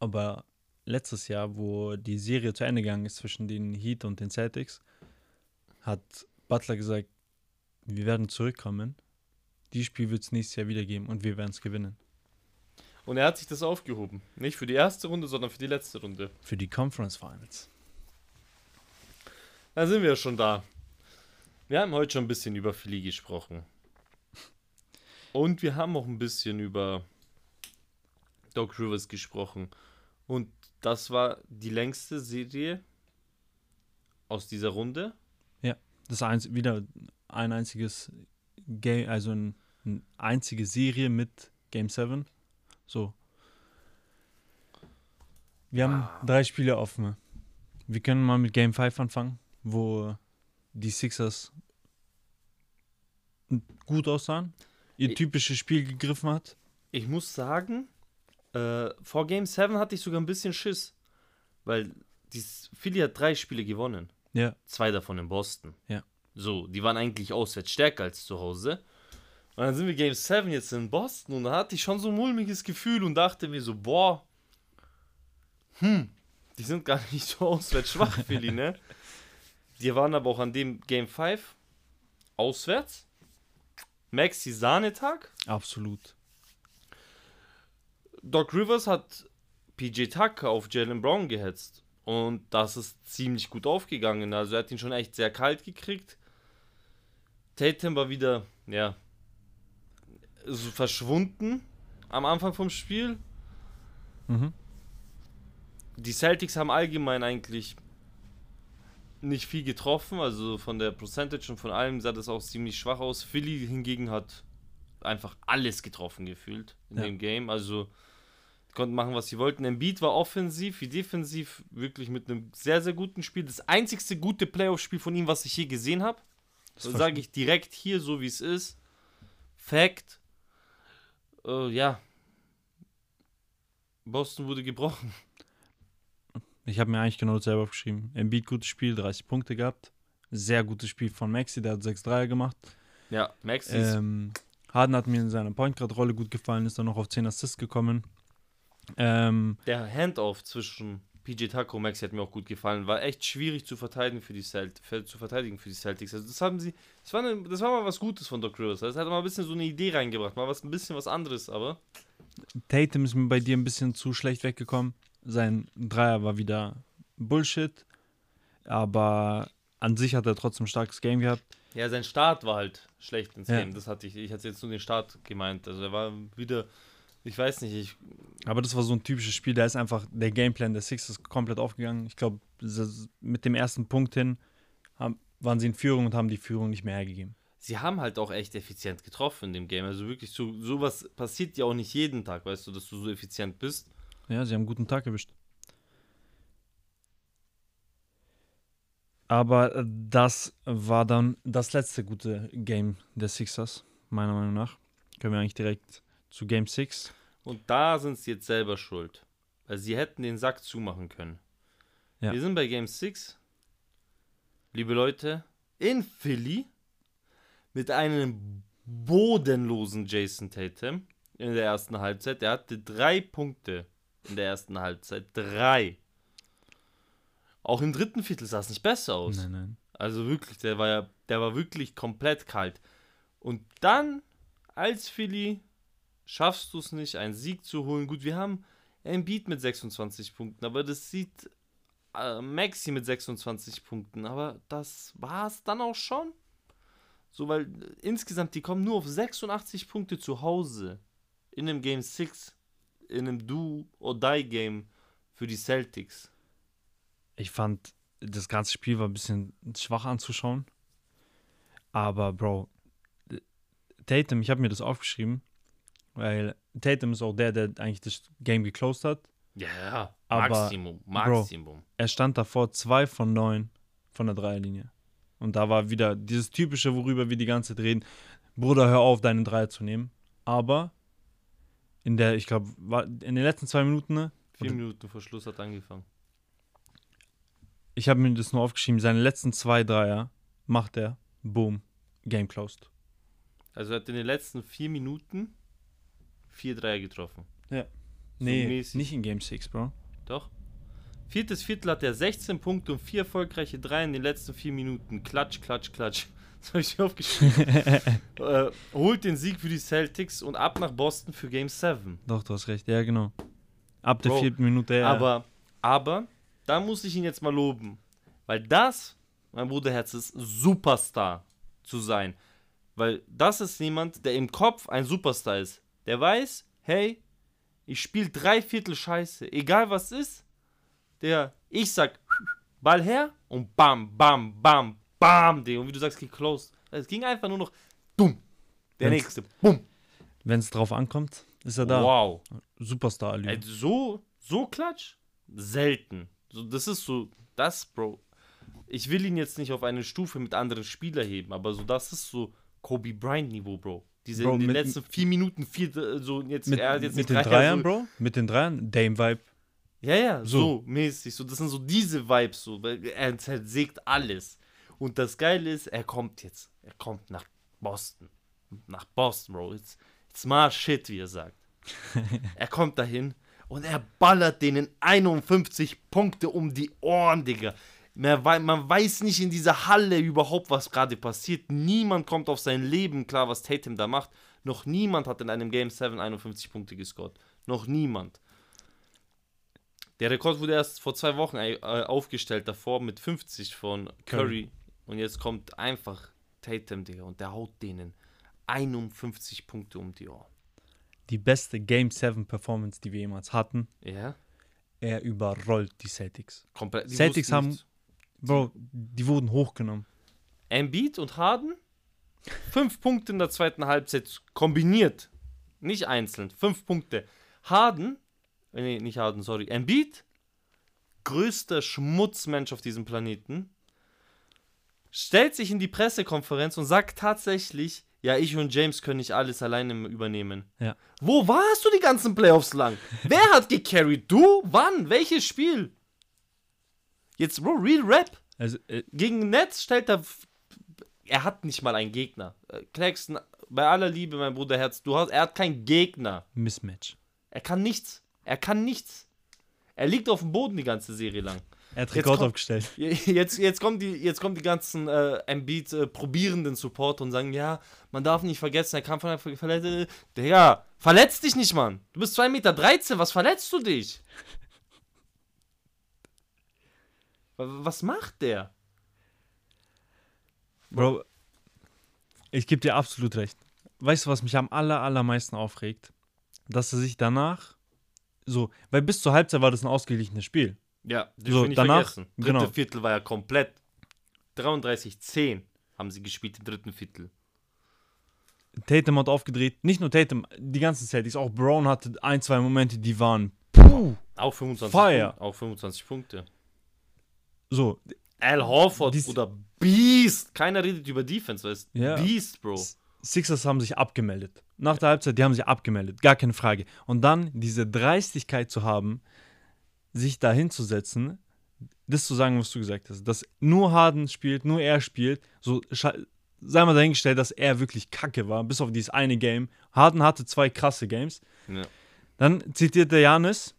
aber letztes Jahr, wo die Serie zu Ende gegangen ist zwischen den Heat und den Celtics, hat Butler gesagt, wir werden zurückkommen. Die Spiel wird es nächstes Jahr wieder geben und wir werden es gewinnen.
Und er hat sich das aufgehoben. Nicht für die erste Runde, sondern für die letzte Runde.
Für die Conference Finals.
Da sind wir schon da. Wir haben heute schon ein bisschen über Philly gesprochen. Und wir haben auch ein bisschen über Doc Rivers gesprochen. Und das war die längste Serie aus dieser Runde.
Das ist wieder ein einziges Game, also ein, eine einzige Serie mit Game 7. So. Wir haben drei Spiele offen. Wir können mal mit Game 5 anfangen, wo die Sixers gut aussahen, ihr typisches Spiel gegriffen hat.
Ich muss sagen, äh, vor Game 7 hatte ich sogar ein bisschen Schiss. Weil die Philly hat drei Spiele gewonnen.
Ja,
Zwei davon in Boston.
Ja.
So, die waren eigentlich auswärts stärker als zu Hause. Und dann sind wir Game 7 jetzt in Boston und da hatte ich schon so ein mulmiges Gefühl und dachte mir so, boah, hm, die sind gar nicht so auswärts schwach, Philly, ne? Die waren aber auch an dem Game 5 auswärts. Maxi Sahnetag.
absolut.
Doc Rivers hat PJ Tucker auf Jalen Brown gehetzt. Und das ist ziemlich gut aufgegangen. Also er hat ihn schon echt sehr kalt gekriegt. Tatum war wieder, ja, so verschwunden am Anfang vom Spiel.
Mhm.
Die Celtics haben allgemein eigentlich nicht viel getroffen. Also von der Percentage und von allem sah das auch ziemlich schwach aus. Philly hingegen hat einfach alles getroffen gefühlt in
Ja.
dem Game. Also konnten machen, was sie wollten. Embiid war offensiv wie defensiv wirklich mit einem sehr, sehr guten Spiel. Das einzigste gute Playoff-Spiel von ihm, was ich je gesehen habe. So sage ich direkt hier, so wie es ist. Fact. Äh, ja. Boston wurde gebrochen.
Ich habe mir eigentlich genau dasselbe aufgeschrieben. Embiid, gutes Spiel, 30 Punkte gehabt. Sehr gutes Spiel von Maxi, der hat 6-3 gemacht.
Ja, Maxi.
Ähm, Harden hat mir in seiner Point Guard Rolle gut gefallen, ist dann noch auf 10 Assists gekommen. Ähm,
der Handoff zwischen PJ Tucker und Maxi hat mir auch gut gefallen. War echt schwierig zu verteidigen für die Celt zu verteidigen für die Celtics. Also das haben sie, das war, eine, das war mal was Gutes von Doc Rivers. Das hat mal ein bisschen so eine Idee reingebracht, mal was ein bisschen was anderes, aber.
Tatum ist mir bei dir ein bisschen zu schlecht weggekommen. Sein Dreier war wieder Bullshit, aber an sich hat er trotzdem ein starkes Game gehabt.
Ja, sein Start war halt schlecht ins ja. Game. Das hatte ich, ich hatte jetzt nur den Start gemeint. Also er war wieder, ich weiß nicht, ich.
Aber das war so ein typisches Spiel, da ist einfach der Gameplan der Sixers komplett aufgegangen. Ich glaube, mit dem ersten Punkt hin haben, waren sie in Führung und haben die Führung nicht mehr hergegeben.
Sie haben halt auch echt effizient getroffen in dem Game. Also wirklich, so, sowas passiert ja auch nicht jeden Tag, weißt du, dass du so effizient bist.
Ja, sie haben einen guten Tag erwischt. Aber äh, das war dann das letzte gute Game der Sixers, meiner Meinung nach. Können wir eigentlich direkt zu Game 6.
Und da sind sie jetzt selber schuld. Weil sie hätten den Sack zumachen können. Ja. Wir sind bei Game 6. Liebe Leute, in Philly mit einem bodenlosen Jason Tatum in der ersten Halbzeit. Der hatte drei Punkte in der ersten Halbzeit. Drei. Auch im dritten Viertel sah es nicht besser aus. Nein, nein. Also wirklich, der war ja, der war wirklich komplett kalt. Und dann, als Philly, schaffst du es nicht, einen Sieg zu holen. Gut, wir haben Beat mit 26 Punkten, aber das sieht äh, Maxi mit 26 Punkten. Aber das war es dann auch schon. So, weil äh, insgesamt, die kommen nur auf 86 Punkte zu Hause. In einem Game 6. In einem Do-or-Die-Game für die Celtics
ich fand, das ganze Spiel war ein bisschen schwach anzuschauen. Aber, Bro, Tatum, ich habe mir das aufgeschrieben, weil Tatum ist auch der, der eigentlich das Game geclosed hat.
Ja, aber, Maximum, Maximum. Bro,
er stand davor zwei von neun von der Dreierlinie. Und da war wieder dieses typische, worüber wir die ganze Zeit reden. Bruder, hör auf, deinen Dreier zu nehmen. Aber in der, ich glaube, in den letzten zwei Minuten. Ne?
Vier Minuten vor Schluss hat angefangen
ich habe mir das nur aufgeschrieben, seine letzten zwei Dreier macht er, boom, Game closed.
Also er hat in den letzten vier Minuten vier Dreier getroffen.
Ja. Nee, mäßig. nicht in Game 6, Bro.
Doch. Viertes Viertel hat er 16 Punkte und vier erfolgreiche Dreier in den letzten vier Minuten. Klatsch, klatsch, klatsch. Das habe ich mir aufgeschrieben. äh, holt den Sieg für die Celtics und ab nach Boston für Game 7.
Doch, du hast recht. Ja, genau. Ab der Bro, vierten Minute. Ja.
Aber, aber da muss ich ihn jetzt mal loben. Weil das, mein Bruderherz, ist Superstar zu sein. Weil das ist jemand, der im Kopf ein Superstar ist. Der weiß, hey, ich spiele drei Viertel Scheiße. Egal was ist. Der, ich sag, Ball her und bam, bam, bam, bam, Und wie du sagst, geclosed. Es ging einfach nur noch, dumm. Der wenn's, nächste, bumm.
Wenn es drauf ankommt, ist er da.
Wow.
Superstar,
Ali. So, so klatsch? Selten. So, das ist so, das, Bro. Ich will ihn jetzt nicht auf eine Stufe mit anderen Spielern heben, aber so, das ist so Kobe Bryant-Niveau, Bro. Diese Bro, in den mit, letzten vier Minuten, vier, so jetzt,
mit,
er hat jetzt
mit den Dreiern, so, Bro? Mit den Dreiern? Dame-Vibe.
Ja, ja, so. so. mäßig. So, das sind so diese Vibes, so. Er zersägt alles. Und das Geile ist, er kommt jetzt. Er kommt nach Boston. Nach Boston, Bro. It's, it's my shit, wie er sagt. er kommt dahin und er ballert denen 51 Punkte um die Ohren, Digga. Man weiß nicht in dieser Halle überhaupt, was gerade passiert. Niemand kommt auf sein Leben klar, was Tatum da macht. Noch niemand hat in einem Game 7 51 Punkte gescored. Noch niemand. Der Rekord wurde erst vor zwei Wochen äh, aufgestellt, davor mit 50 von Curry. Und jetzt kommt einfach Tatum, Digga, und der haut denen 51 Punkte um die Ohren
die beste Game 7 Performance, die wir jemals hatten.
Ja.
Er überrollt die Celtics.
Komplett.
Die Celtics haben, Bro, die wurden hochgenommen.
Embiid und Harden, fünf Punkte in der zweiten Halbzeit kombiniert. Nicht einzeln, fünf Punkte. Harden äh, nee, nicht Harden, sorry, Embiid, größter Schmutzmensch auf diesem Planeten, stellt sich in die Pressekonferenz und sagt tatsächlich, ja, ich und James können nicht alles alleine übernehmen.
Ja.
Wo warst du die ganzen Playoffs lang? Wer hat gecarried? Du? Wann? Welches Spiel? Jetzt, Bro, Real Rap.
Also, äh,
Gegen Netz stellt er. Er hat nicht mal einen Gegner. Äh, Claxton, bei aller Liebe, mein Bruder Herz, du hast, er hat keinen Gegner.
Mismatch.
Er kann nichts. Er kann nichts. Er liegt auf dem Boden die ganze Serie lang.
Er hat
Jetzt
Rekord aufgestellt.
Jetzt, jetzt, kommen die, jetzt kommen die ganzen äh, Embiid äh, probierenden Supporter und sagen, ja, man darf nicht vergessen, er kam von einer Verletzung. Digga, verletz dich nicht, Mann. Du bist 2,13 Meter, was verletzt du dich? Wa- Was macht der?
Bro, ich gebe dir absolut recht. Weißt du, was mich am aller, allermeisten aufregt? Dass er sich danach so, weil bis zur Halbzeit war das ein ausgeglichenes Spiel.
Ja, das
So, danach-
vergessen. Dritte
genau.
Viertel war ja komplett. 33-10 haben sie gespielt im dritten Viertel.
Tatum hat aufgedreht, nicht nur Tatum, die ganzen Celtics, auch Brown hatte ein, zwei Momente, die waren puh.
Auch 25
Fire.
Punkte. Auch 25 Punkte.
So,
Al Horford
Dies-
oder Beast. Keiner redet über Defense, weißt du?
Ja.
Beast, Bro.
Sixers haben sich abgemeldet. Nach der Halbzeit, die haben sich abgemeldet, gar keine Frage. Und dann diese Dreistigkeit zu haben, sich da hinzusetzen, das zu sagen, was du gesagt hast, dass nur Harden spielt, nur er spielt, so sei mal dahingestellt, dass er wirklich kacke war, bis auf dieses eine Game. Harden hatte zwei krasse Games.
Ja.
Dann zitiert der Janis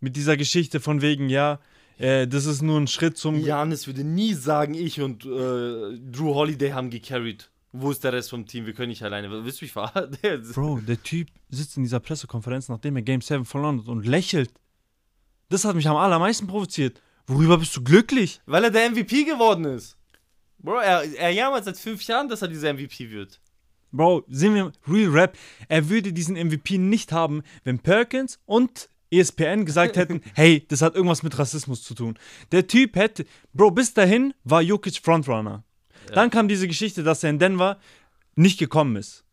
mit dieser Geschichte von wegen, ja, äh, das ist nur ein Schritt zum
Janis würde nie sagen, ich und äh, Drew Holiday haben gecarried. Wo ist der Rest vom Team? Wir können nicht alleine. Willst du mich verarschen?
Bro, der Typ sitzt in dieser Pressekonferenz, nachdem er Game 7 verloren hat und lächelt. Das hat mich am allermeisten provoziert. Worüber bist du glücklich?
Weil er der MVP geworden ist. Bro, er, er jammert seit fünf Jahren, dass er dieser MVP wird.
Bro, sehen wir Real Rap. Er würde diesen MVP nicht haben, wenn Perkins und ESPN gesagt hätten, hey, das hat irgendwas mit Rassismus zu tun. Der Typ hätte, Bro, bis dahin war Jokic Frontrunner. Dann kam diese Geschichte, dass er in Denver nicht gekommen ist.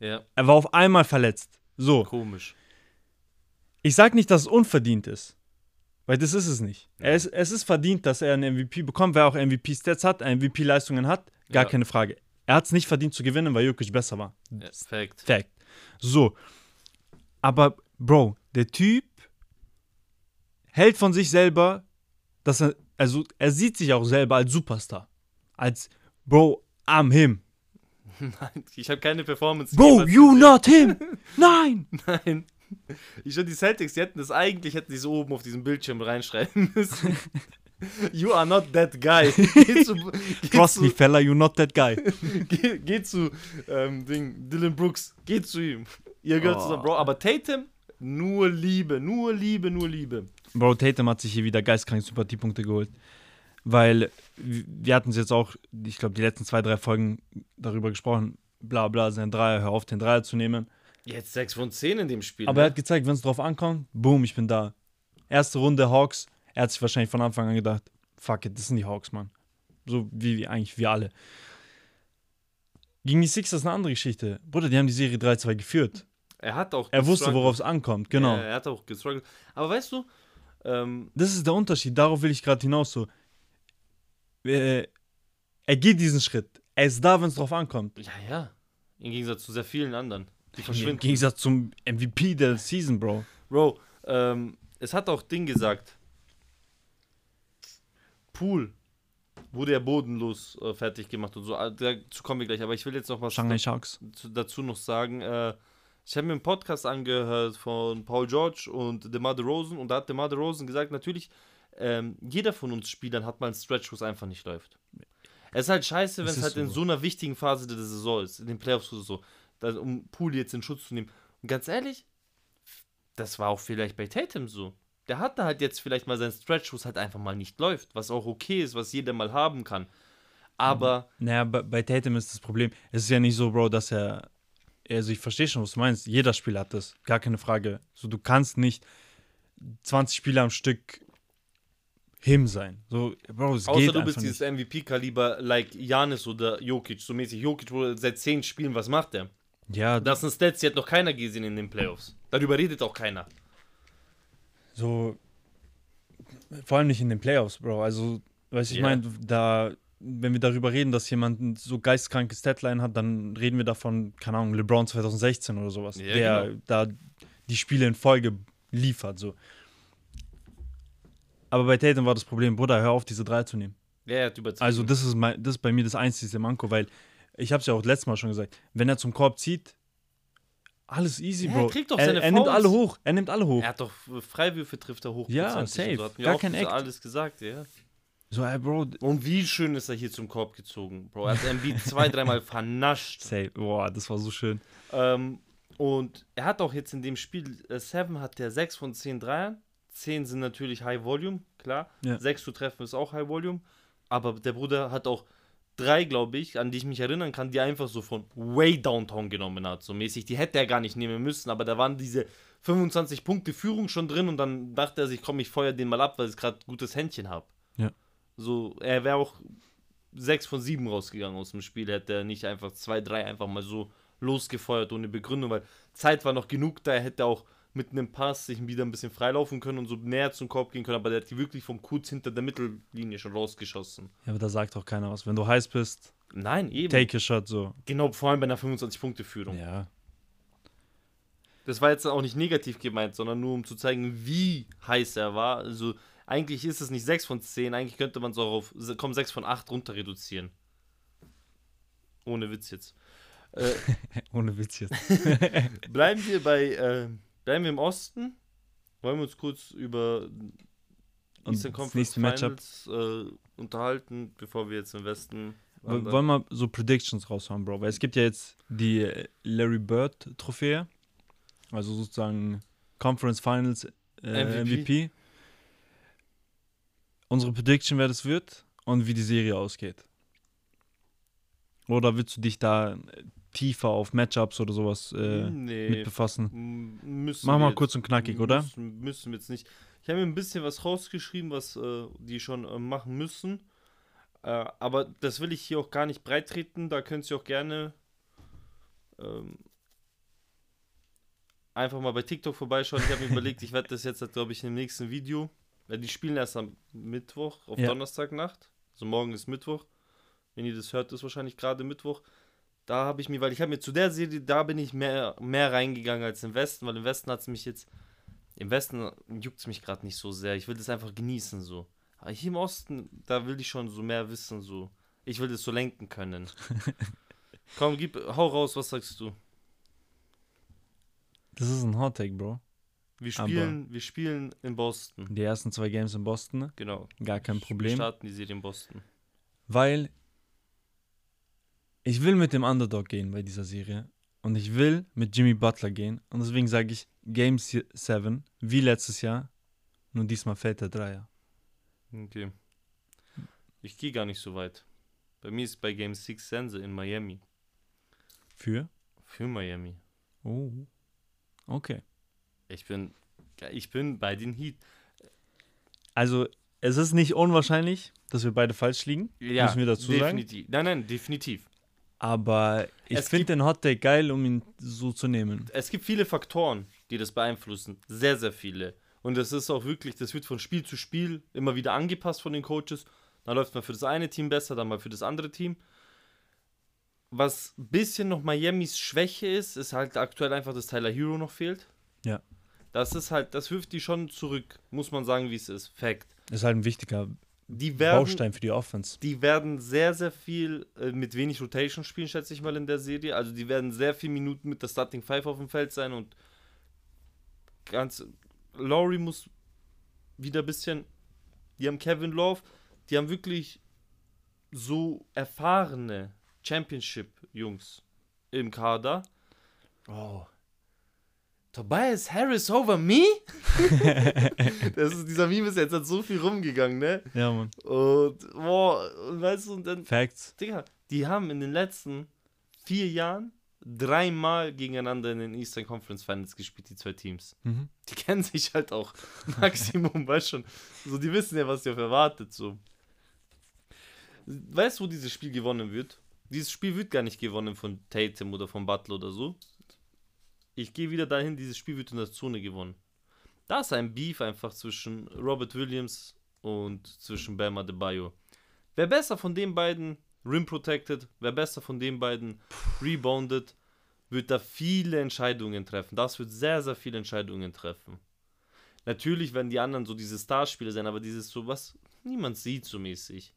Ja,
Er war auf einmal verletzt. So,
komisch.
ich sag nicht, dass es unverdient ist. Weil das ist es nicht. Er ist, es ist verdient, dass er einen MVP bekommt, wer auch MVP-Stats hat, MVP-Leistungen hat, gar
Ja.
keine Frage. Er hat es nicht verdient zu gewinnen, weil Jokic besser war.
Ja, Fact.
Fact. So. Aber, Bro, der Typ hält von sich selber, dass er, also er sieht sich auch selber als Superstar. Als, Bro, I'm him.
Nein, ich habe keine Performance.
Bro, you
gesehen.
not him. Nein.
Nein. Ich und die Celtics, die hätten das eigentlich, hätten die so oben auf diesem Bildschirm reinschreiben müssen. You are not that guy. Geh zu, geh
me,
zu,
fella, you not that guy.
geh, geh zu ähm, Ding, Dylan Brooks. Geh zu ihm. Ihr gehört
Oh.
zusammen, Bro. Aber Tatum, nur Liebe, nur Liebe, nur Liebe.
Bro, Tatum hat sich hier wieder geistkrank Sympathiepunkte geholt. Weil wir hatten es jetzt auch, ich glaube, die letzten zwei, drei Folgen darüber gesprochen, bla bla, sein Dreier, hör auf, den Dreier zu nehmen.
Jetzt 6 von 10 in dem Spiel.
Aber er
ne?
hat gezeigt, wenn es drauf ankommt, boom, ich bin da. Erste Runde Hawks, er hat sich wahrscheinlich von Anfang an gedacht, fuck it, das sind die Hawks, Mann. So wie wie eigentlich wir alle. Gegen die Sixers eine andere Geschichte. Bruder, die haben die Serie 3-2 geführt.
er hat auch.
Er wusste, worauf es ankommt, genau.
Ja, er hat auch gestruggelt. Aber weißt du, ähm,
Das ist der Unterschied, darauf will ich gerade hinaus so. Äh, er geht diesen Schritt. Er ist da, wenn es drauf ankommt.
ja, ja. Im Gegensatz zu sehr vielen anderen. Die
Im
verschwinden.
Gegensatz zum MVP der Season, Bro.
Bro, ähm, es hat auch Ding gesagt. Pool wurde ja bodenlos äh, fertig gemacht und so. Ah, Dazu kommen wir gleich. Aber ich will jetzt noch was
Shanghai Sharks.
dazu noch sagen. Äh, ich habe mir einen Podcast angehört von Paul George und DeMar DeRozan und da hat DeMar DeRozan gesagt, natürlich, ähm, jeder von uns Spielern hat mal einen Stretch, wo es einfach nicht läuft. Es ist halt scheiße, wenn
Es
halt in
so.
so einer wichtigen Phase der Saison ist, in den Playoffs oder so, da, um Pool jetzt in Schutz zu nehmen. Und ganz ehrlich, das war auch vielleicht bei Tatum so. Der hatte halt jetzt vielleicht mal seinen Stretch, wo es halt einfach mal nicht läuft, was auch okay ist, was jeder mal haben kann. Aber
Naja, bei, bei Tatum ist das Problem, es ist ja nicht so, Bro, dass er. Also ich verstehe schon, was du meinst. Jeder Spieler hat das. Gar keine Frage. So, du kannst nicht 20 Spiele am Stück him sein. So, Bro, es
Außer
geht
du bist dieses MVP-Kaliber like Janis oder Jokic, so mäßig. Jokic wurde seit 10 Spielen, was macht der?
Ja,
Das sind Stats, die hat noch keiner gesehen in den Playoffs. Darüber redet auch keiner.
So, vor allem nicht in den Playoffs, Bro. Also, weißt du, ich
Ja.
meine, da, wenn wir darüber reden, dass jemand ein so geisteskrankes Deadline hat, dann reden wir davon, keine Ahnung, LeBron 2016 oder sowas,
Ja,
der
genau.
da die Spiele in Folge liefert, so. Aber bei Tatum war das Problem, Bruder, hör auf, diese drei zu nehmen.
Ja, er hat übertrieben.
Also das ist, mein, das ist bei mir das einzige Manko, weil ich habe es ja auch letztes Mal schon gesagt, wenn er zum Korb zieht, alles easy,
Ja,
Bro.
er kriegt doch
er,
seine
er nimmt
Fouls.
alle hoch, er nimmt alle hoch.
er hat doch Freiwürfe trifft er hoch.
Ja, safe.
So
Gar
auch
kein Act.
alles gesagt, ja.
So, ey, Bro,
Und wie schön ist er hier zum Korb gezogen, Bro. Er hat Embiid zwei, dreimal vernascht.
safe. Boah, das war so schön.
Ähm, und er hat auch jetzt in dem Spiel, äh, Seven hat der 6 von 10 Dreiern. 10 sind natürlich High Volume, klar.
Ja.
6 zu treffen ist auch High Volume. Aber der Bruder hat auch drei, glaube ich, an die ich mich erinnern kann, die er einfach so von way downtown genommen hat, so mäßig. Die hätte er gar nicht nehmen müssen, aber da waren diese 25 Punkte Führung schon drin und dann dachte er sich, komm, ich feuer den mal ab, weil ich gerade gutes Händchen habe.
Ja.
So, er wäre auch 6 von 7 rausgegangen aus dem Spiel, hätte er nicht einfach 2, 3 einfach mal so losgefeuert ohne Begründung, weil Zeit war noch genug da, er hätte auch mit einem Pass sich wieder ein bisschen freilaufen können und so näher zum Korb gehen können, aber der hat die wirklich vom kurz hinter der Mittellinie schon rausgeschossen.
Ja, aber da sagt auch keiner was. Wenn du heiß bist,
Nein, eben.
take a shot, so.
Genau, vor allem bei einer 25-Punkte-Führung.
Ja.
Das war jetzt auch nicht negativ gemeint, sondern nur um zu zeigen, wie heiß er war. Also eigentlich ist es nicht 6 von 10, eigentlich könnte man es auch auf komm, 6 von 8 runter reduzieren. Ohne Witz jetzt. Äh,
Ohne Witz jetzt.
bleiben wir bei, äh, bleiben wir im Osten. Wollen wir uns kurz über
Und
Eastern
das
Conference
nächste Matchup.
Finals äh, unterhalten, bevor wir jetzt im Westen wandern?
Wollen wir so Predictions raushauen, Bro? Weil es gibt ja jetzt die äh, Larry Bird Trophäe. Also sozusagen Conference Finals äh,
MVP.
MVP. Unsere Prediction, wer das wird und wie die Serie ausgeht. Oder willst du dich da äh, tiefer auf Matchups oder sowas äh,
nee.
mit befassen?
Müssen
Mach
wir
mal kurz und knackig, oder?
Müssen, müssen wir jetzt nicht. Ich habe mir ein bisschen was rausgeschrieben, was äh, die schon äh, machen müssen. Äh, aber das will ich hier auch gar nicht breit treten. Da könnt ihr auch gerne ähm, einfach mal bei TikTok vorbeischauen. Ich habe mir überlegt, ich werde das jetzt, glaube ich, im nächsten Video. Weil die spielen erst am Mittwoch, auf
Ja.
Donnerstagnacht. Also morgen ist Mittwoch. Wenn ihr das hört, ist wahrscheinlich gerade Mittwoch. Da habe ich mir, weil ich habe mir zu der Serie, da bin ich mehr, mehr reingegangen als im Westen, weil im Westen hat es mich jetzt, im Westen juckt es mich gerade nicht so sehr. Ich will das einfach genießen so. Aber hier im Osten, da will ich schon so mehr wissen so. Ich will das so lenken können. Komm, gib, hau raus, was sagst du?
Das ist ein Hot Take, Bro.
Wir
Aber-
spielen, wir spielen in Boston.
Die ersten zwei Games in Boston, ne?
Genau.
gar kein
Wir
Problem.
starten die Serie in Boston.
Weil ich will mit dem Underdog gehen bei dieser Serie. Und ich will mit Jimmy Butler gehen. Und deswegen sage ich Game 7, wie letztes Jahr. Nur diesmal fällt der Dreier.
Okay. Ich gehe gar nicht so weit. Bei mir ist bei Game 6 Sense in Miami.
Für?
Für Miami.
Oh. Okay.
Ich bin, ich bin bei den Heat.
Also, es ist nicht unwahrscheinlich, dass wir beide falsch liegen.
Ja,
Müssen wir dazu sagen?
definitiv. Nein, nein, definitiv.
Aber ich finde den Hot Take geil, um ihn so zu nehmen.
Es gibt viele Faktoren, die das beeinflussen. Sehr, sehr viele. Und das ist auch wirklich, das wird von Spiel zu Spiel immer wieder angepasst von den Coaches. Dann läuft man für das eine Team besser, dann mal für das andere Team. Was ein bisschen noch Miamis Schwäche ist, ist halt aktuell einfach, dass Tyler Hero noch fehlt.
Ja.
Das ist halt, das wirft die schon zurück, muss man sagen, wie es ist. Fact.
Das ist halt ein wichtiger
Die werden,
Baustein für die Offense.
die werden sehr, sehr viel äh, mit wenig Rotation spielen, schätze ich mal, in der Serie. Also die werden sehr viele Minuten mit der Starting Five auf dem Feld sein und ganz. Laurie muss wieder ein bisschen. Die haben Kevin Love, die haben wirklich so erfahrene Championship-Jungs im Kader. Oh. Tobias Harris over me? das ist, dieser Meme ist jetzt hat so viel rumgegangen, ne?
Ja, Mann.
Und, boah, und weißt du, und dann,
Facts.
Digga, die haben in den letzten vier Jahren dreimal gegeneinander in den Eastern Conference Finals gespielt, die zwei Teams.
Mhm.
Die kennen sich halt auch Maximum, weißt schon. So, die wissen ja, was sie auf erwartet, so. Weißt du, wo dieses Spiel gewonnen wird? Dieses Spiel wird gar nicht gewonnen von Tatum oder von Butler oder so. Ich gehe wieder dahin, dieses Spiel wird in der Zone gewonnen. Da ist ein Beef einfach zwischen Robert Williams und zwischen Bam Adebayo. Wer besser von den beiden Rim protected, wer besser von den beiden rebounded, wird da viele Entscheidungen treffen. Das wird sehr, sehr viele Entscheidungen treffen. Natürlich werden die anderen so diese Starspieler sein, aber dieses so, was niemand sieht so mäßig.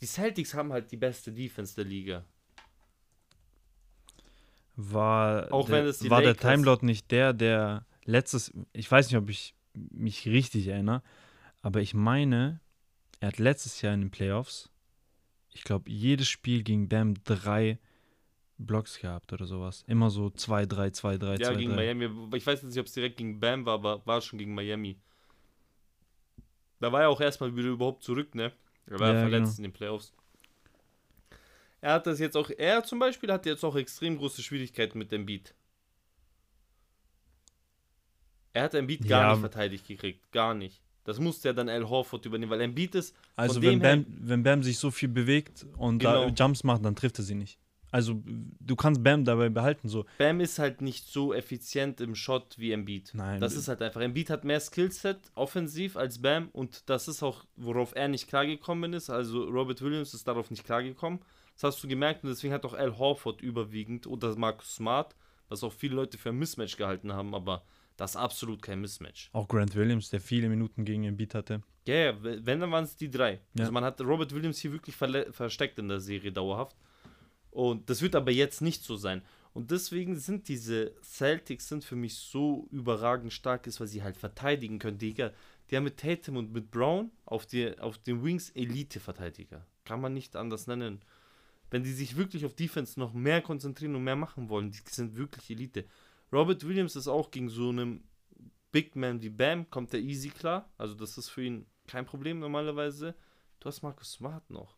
Die Celtics haben halt die beste Defense der Liga.
War,
Auch
der,
wenn es
war der Timelot nicht der, der letztes, ich weiß nicht, ob ich mich richtig erinnere, aber ich meine, er hat letztes Jahr in den Playoffs, ich glaube, jedes Spiel gegen Bam drei Blocks gehabt oder sowas. Immer so 2, 3, 2, 3,
Ja,
2,
gegen
3.
Miami. Ich weiß jetzt nicht, ob es direkt gegen Bam war, aber war schon gegen Miami. Da war er auch erstmal wieder überhaupt zurück, ne? Er war
Ja,
verletzt
genau.
in den Playoffs. Er hat das jetzt auch, er zum Beispiel hat jetzt auch extrem große Schwierigkeiten mit dem Beat. Er hat Embiid gar
Ja.
nicht verteidigt gekriegt, gar nicht. Das musste ja dann Al Horford übernehmen, weil Embiid ist
Also
von
wenn Bam, wenn Bam sich so viel bewegt und da
Genau.
Jumps macht, dann trifft er sie nicht. Also du kannst Bam dabei behalten, so.
Bam ist halt nicht so effizient im Shot wie Embiid.
Nein.
Das ist halt einfach. Embiid hat mehr Skillset offensiv als Bam und das ist auch, worauf er nicht klargekommen ist. Also Robert Williams ist darauf nicht klargekommen. Das hast du gemerkt und deswegen hat auch Al Horford überwiegend oder Marcus Smart, was auch viele Leute für ein Mismatch gehalten haben, aber das ist absolut kein Mismatch.
Auch Grant Williams, der viele Minuten gegen Embiid hatte.
Ja, ja, wenn, dann waren es die drei.
Ja.
Also man hat Robert Williams hier wirklich versteckt in der Serie dauerhaft. Und das wird aber jetzt nicht so sein. Und deswegen sind diese Celtics sind für mich so überragend stark ist, weil sie halt verteidigen können. Digga, die haben mit Tatum und mit Brown auf, die, auf den Wings Elite-Verteidiger. Kann man nicht anders nennen. Wenn die sich wirklich auf Defense noch mehr konzentrieren und mehr machen wollen, die sind wirklich Elite. Robert Williams ist auch gegen so einen Big Man wie Bam, kommt der easy klar. Also das ist für ihn kein Problem normalerweise. Du hast Marcus Smart noch.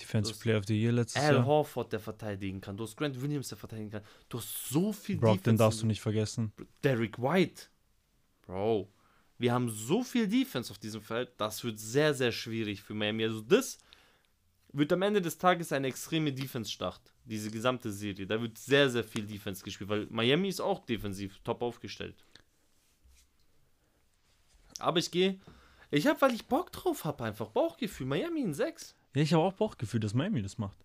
Defensive Player of the Year letztes
Al
Jahr.
Horford, der verteidigen kann. Du hast Grant Williams, der verteidigen kann. Du hast so viel
Brogdon
Defense.
darfst du nicht vergessen.
Derek White. Bro. Wir haben so viel Defense auf diesem Feld. Das wird sehr, sehr schwierig für Miami. Also das wird am Ende des Tages eine extreme Defense-Schlacht. Diese gesamte Serie. Da wird sehr, sehr viel Defense gespielt. Weil Miami ist auch defensiv top aufgestellt. Aber ich gehe... Ich habe, weil ich Bock drauf habe, einfach Bauchgefühl. Miami in 6.
Ja, ich habe auch Bauchgefühl, dass Miami das macht.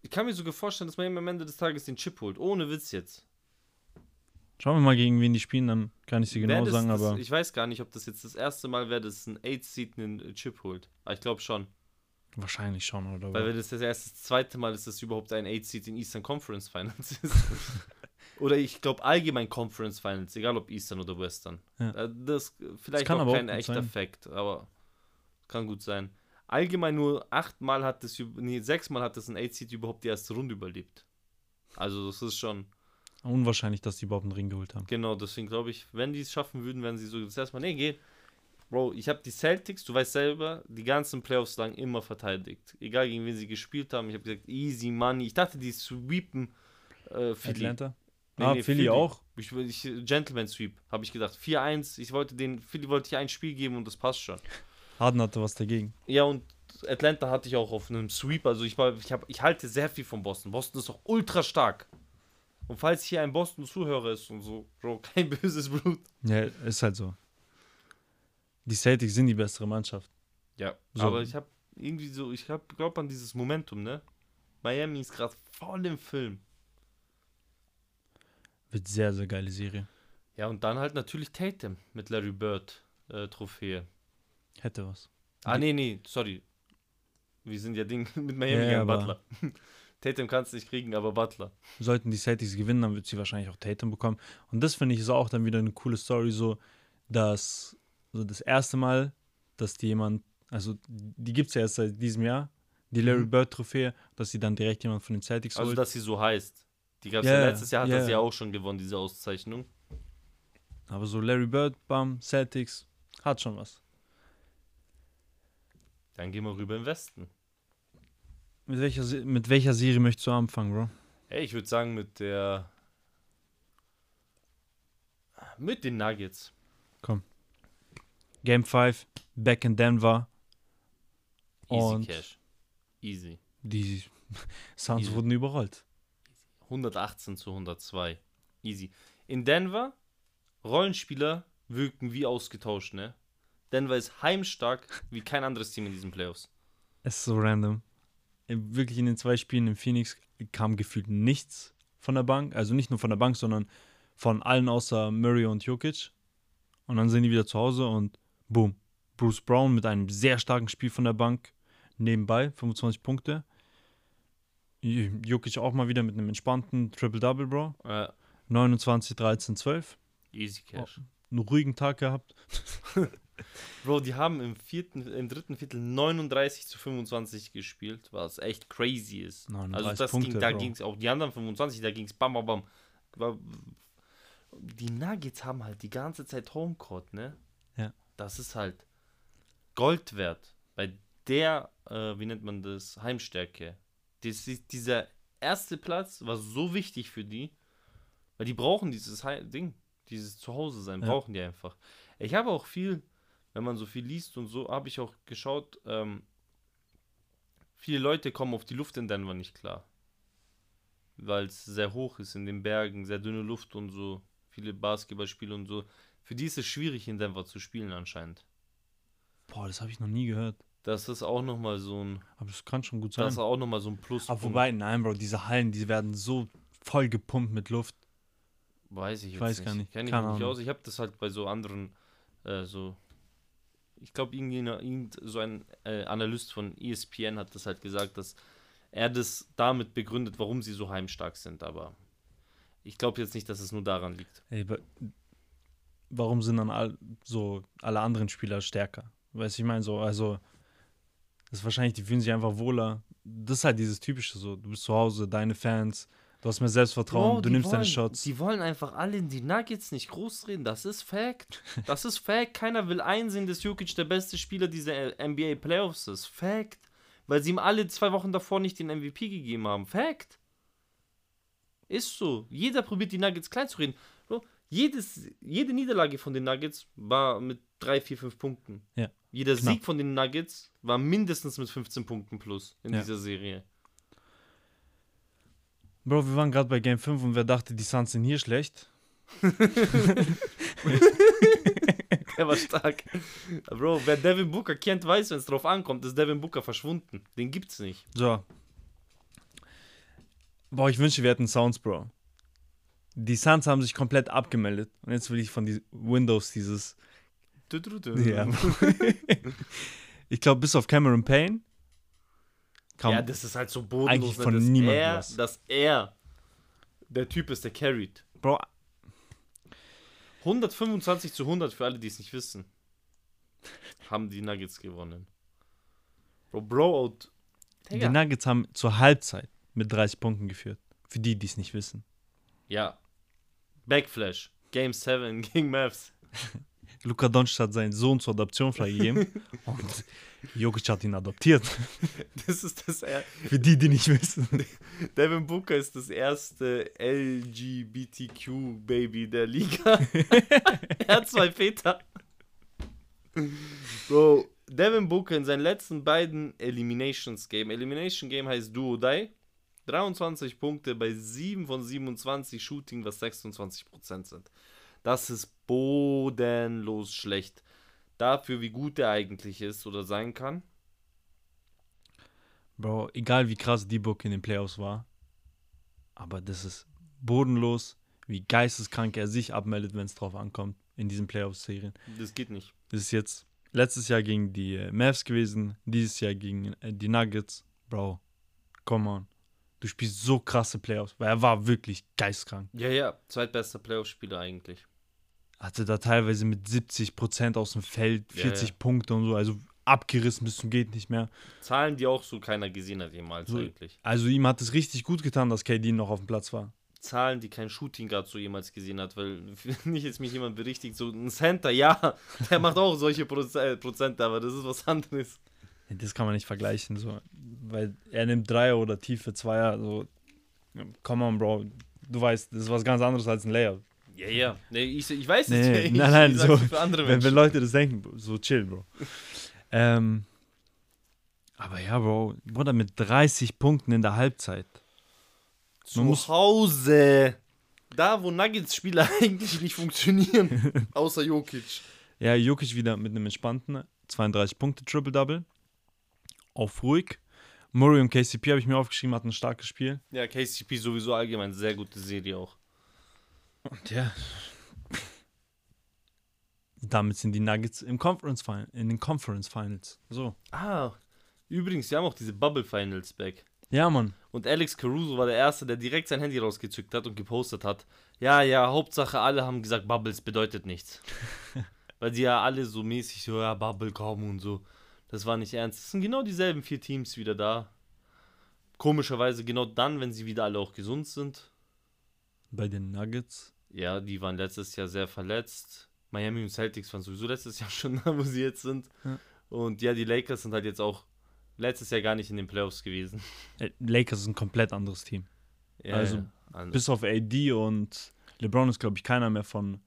Ich kann mir sogar vorstellen, dass Miami am Ende des Tages den Chip holt. Ohne Witz jetzt.
Schauen wir mal, gegen wen die spielen, dann kann ich sie genau
das-
sagen,
das,
aber
Ich weiß gar nicht, ob das jetzt das erste Mal wäre, dass ein 8-Seed einen Chip holt. Aber ich glaube schon.
Wahrscheinlich schon, oder?
Weil wenn das das erste, das zweite Mal ist, dass überhaupt ein 8-Seed in Eastern Conference Finals ist. oder ich glaube allgemein Conference Finals, egal ob Eastern oder Western.
Ja.
Äh, Das vielleicht
kann
auch
aber auch
kein
gut
echter
sein.
Fact, aber kann gut sein. Allgemein nur achtmal hat das, üb- nee, sechsmal hat das ein 8-Seed überhaupt die erste Runde überlebt. Also das ist schon,
unwahrscheinlich, dass die überhaupt einen Ring geholt haben.
Genau, deswegen glaube ich, wenn die es schaffen würden, werden sie so das erste Mal. Nee, geh. Bro, ich habe die Celtics, du weißt selber, die ganzen Playoffs lang immer verteidigt. Egal gegen wen sie gespielt haben. Ich habe gesagt, easy money. Ich dachte, die sweepen äh, Philly.
Atlanta?
Nee,
ah,
nee,
Philly,
Philly.
auch.
Ich, ich, Gentleman Sweep, habe ich gedacht. 4-1. Ich wollte den, Philly wollte ich ein Spiel geben und das passt schon.
Harden hatte was dagegen.
Ja, und Atlanta hatte ich auch auf einem Sweep. Also ich, war, ich, hab, ich halte sehr viel von Boston. Boston ist auch ultra stark. Und falls hier ein Boston-Zuhörer ist und so, Bro, kein böses Blut.
Ja, ist halt so. Die Celtics sind die bessere Mannschaft.
Ja,
So.
aber ich habe irgendwie so, ich habe glaube an dieses Momentum, ne? Miami ist gerade voll im Film.
Wird sehr, sehr geile Serie.
Ja, und dann halt natürlich Tatum mit Larry Bird äh, Trophäe.
Hätte was.
Ah, nee, nee, sorry. Wir sind ja Ding mit Miami
Ja,
gegen Butler. Tatum kannst nicht kriegen, aber Butler.
Sollten die Celtics gewinnen, dann wird sie wahrscheinlich auch Tatum bekommen. Und das finde ich ist auch dann wieder eine coole Story, so dass so das erste Mal, dass die jemand, also die gibt es ja erst seit diesem Jahr, die Larry
Mhm.
Bird Trophäe, dass sie dann direkt jemand von den Celtics
Also,
holt.
dass sie so heißt. Die gab's
Ja,
ja,
ja,
letztes Jahr hat
ja,
das ja auch schon gewonnen, diese Auszeichnung.
Aber so Larry Bird, bam, Celtics, hat schon was.
Dann gehen wir rüber im Westen.
Mit welcher, mit welcher Serie möchtest du anfangen, Bro?
Ey, ich würde sagen mit der mit den Nuggets.
Game 5, back in Denver.
Easy
Und
Cash. Easy.
die Suns wurden überrollt.
118 zu 102. Easy. In Denver, Rollenspieler wirken wie ausgetauscht, ne? Denver ist heimstark wie kein anderes Team in diesen Playoffs.
Es ist so random. Wirklich in den zwei Spielen in Phoenix kam gefühlt nichts von der Bank. Also nicht nur von der Bank, sondern von allen außer Murray und Jokic. Und dann sind die wieder zu Hause und boom. Bruce Brown mit einem sehr starken Spiel von der Bank nebenbei, 25 Punkte. J- Jokic auch mal wieder mit einem entspannten Triple-Double, Bro.
Äh,
29, 13, 12.
easy Cash.
Einen ruhigen Tag gehabt.
Bro, die haben im vierten, im dritten Viertel 39 zu 25 gespielt, was echt crazy ist.
39
Also das
Punkte,
ging, da ging es auch die anderen 25, da ging es bam bam bam. Die Nuggets haben halt die ganze Zeit Homecourt, ne? Das ist halt Gold wert. Bei der, äh, wie nennt man das, Heimstärke. Das ist, dieser erste Platz war so wichtig für die, weil die brauchen dieses Hei- Ding, dieses Zuhause sein,
Ja.
brauchen die einfach. Ich habe auch viel, wenn man so viel liest und so, habe ich auch geschaut, ähm, viele Leute kommen auf die Luft in Denver nicht klar. Weil es sehr hoch ist in den Bergen, sehr dünne Luft und so, viele Basketballspiele und so. Für die ist es schwierig in Denver zu spielen anscheinend.
Boah, das habe ich noch nie gehört.
Das ist auch nochmal so ein,
Aber das kann schon gut sein.
das ist auch noch mal so ein Plus.
Aber wobei, nein, Bro, diese Hallen, die werden so voll gepumpt mit Luft.
Weiß ich,
Ich
jetzt
weiß gar nicht.
Kenn ich
Keine
mich nicht aus. Ich habe das halt bei so anderen, äh, so. Ich glaube, irgend so ein äh, Analyst von ESPN hat das halt gesagt, dass er das damit begründet, warum sie so heimstark sind. Aber ich glaube jetzt nicht, dass es nur daran liegt.
Ey, warum sind dann all, so alle anderen Spieler stärker? Weißt du, ich meine so, also das ist wahrscheinlich, die fühlen sich einfach wohler. Das ist halt dieses typische so, du bist zu Hause, deine Fans, du hast mehr Selbstvertrauen,
Bro,
du nimmst deine
wollen-
Shots.
Die wollen einfach alle in die Nuggets nicht groß reden. Das ist Fact. Das ist Fact. Keiner will einsehen, dass Jokic der beste Spieler dieser NBA Playoffs ist. Fact. Weil sie ihm alle zwei Wochen davor nicht den MVP gegeben haben. Fact. Ist so. Jeder probiert die Nuggets klein zu reden. Jedes, jede Niederlage von den Nuggets war mit 3, 4, 5 Punkten.
Ja.
Jeder
Knapp.
Sieg von den Nuggets war mindestens mit 15 Punkten plus in
Ja.
dieser Serie.
Bro, wir waren gerade bei Game 5 und wer dachte, die Suns sind hier schlecht?
Der war stark. Bro, wer Devin Booker kennt, weiß, wenn es drauf ankommt, ist Devin Booker verschwunden. Den gibt's nicht.
So. Boah, ich wünsche, wir hätten Sounds, Bro. Die Suns haben sich komplett abgemeldet. Und jetzt will ich von die Windows dieses
Du, du, du.
Ja. ich glaube, bis auf Cameron Payne kam.
ja, das ist halt so bodenlos,
Eigentlich
ne,
von
dass,
niemandem
er,
was.
dass er der Typ ist, der carried.
Bro,
125 zu 100 für alle, die es nicht wissen. Haben die Nuggets gewonnen. Bro, Bro out.
die Nuggets haben zur Halbzeit mit 30 Punkten geführt. Für die, die es nicht wissen.
Ja. Backflash. Game 7 gegen Mavs.
Luka Doncic hat seinen Sohn zur Adoption freigegeben und Jokic hat ihn adoptiert.
Das ist das er
Für die, die nicht wissen.
Devin Booker ist das erste LGBTQ-Baby der Liga. er hat zwei Väter. Bro, Devin Booker in seinen letzten beiden Eliminations Game. Elimination Game heißt Do or Die. 23 Punkte bei 7 von 27 Shooting, was 26% sind. Das ist bodenlos schlecht. Dafür, wie gut er eigentlich ist oder sein kann.
Bro, egal wie krass D-Book in den Playoffs war, aber das ist bodenlos, wie geisteskrank er sich abmeldet, wenn es drauf ankommt in diesen Playoffs-Serien.
Das geht nicht.
Das ist jetzt letztes Jahr gegen die Mavs gewesen, dieses Jahr gegen äh, die Nuggets. Bro, come on. Du spielst so krasse Playoffs, weil er war wirklich geistkrank.
Ja, ja, zweitbester Playoff-Spieler eigentlich.
Hatte da teilweise mit 70% aus dem Feld,
Ja,
40
ja.
Punkte und so, also abgerissen bis zum geht nicht mehr.
Zahlen, die auch so keiner gesehen hat jemals
So.
eigentlich.
Also ihm hat es richtig gut getan, dass KD noch auf dem Platz war.
Zahlen, die kein Shooting Guard so jemals gesehen hat, weil nicht jetzt mich jemand berichtigt, so ein Center, ja, der macht auch solche Proze äh, Prozente, aber das ist was anderes.
Das kann man nicht vergleichen, so. Weil er nimmt Dreier oder tiefe Zweier, so. Come on, Bro. Du weißt, das ist was ganz anderes als ein Layup.
Ja, ja. Nee, ich, ich weiß
Nee,
es. ich,
nein, nein,
ich
so,
sag's für andere
Wenn, wenn. Leute das denken, so chill, Bro. ähm, aber ja, Bro, Bruder, mit 30 Punkten in der Halbzeit.
Zu
man muss-
Hause. da, wo Nuggets-Spieler eigentlich nicht funktionieren, außer Jokic.
Ja, Jokic wieder mit einem entspannten 32 Punkte Triple-Double. Auf ruhig. Murray und KCP habe ich mir aufgeschrieben, hatten ein starkes Spiel.
Ja, KCP sowieso allgemein sehr gute Serie auch.
Und ja. Damit sind die Nuggets im Conference Final, in den Conference Finals. So.
Ah, übrigens, wir haben auch diese Bubble Finals back.
Ja, Mann.
Und Alex Caruso war der Erste, der direkt sein Handy rausgezückt hat und gepostet hat. Ja, ja, Hauptsache alle haben gesagt, Bubbles bedeutet nichts. Weil die ja alle so mäßig so, ja, Bubble kommen und so. Das war nicht ernst. Es sind genau dieselben vier Teams wieder da. Komischerweise genau dann, wenn sie wieder alle auch gesund sind.
Bei den Nuggets.
Ja, die waren letztes Jahr sehr verletzt. Miami und Celtics waren sowieso letztes Jahr schon da, wo sie jetzt sind.
Ja.
Und ja, die Lakers sind halt jetzt auch letztes Jahr gar nicht in den Playoffs gewesen.
Äh, Lakers ist ein komplett anderes Team.
Ja,
Also,
ja.
Bis auf AD und LeBron ist, glaube ich, keiner mehr von.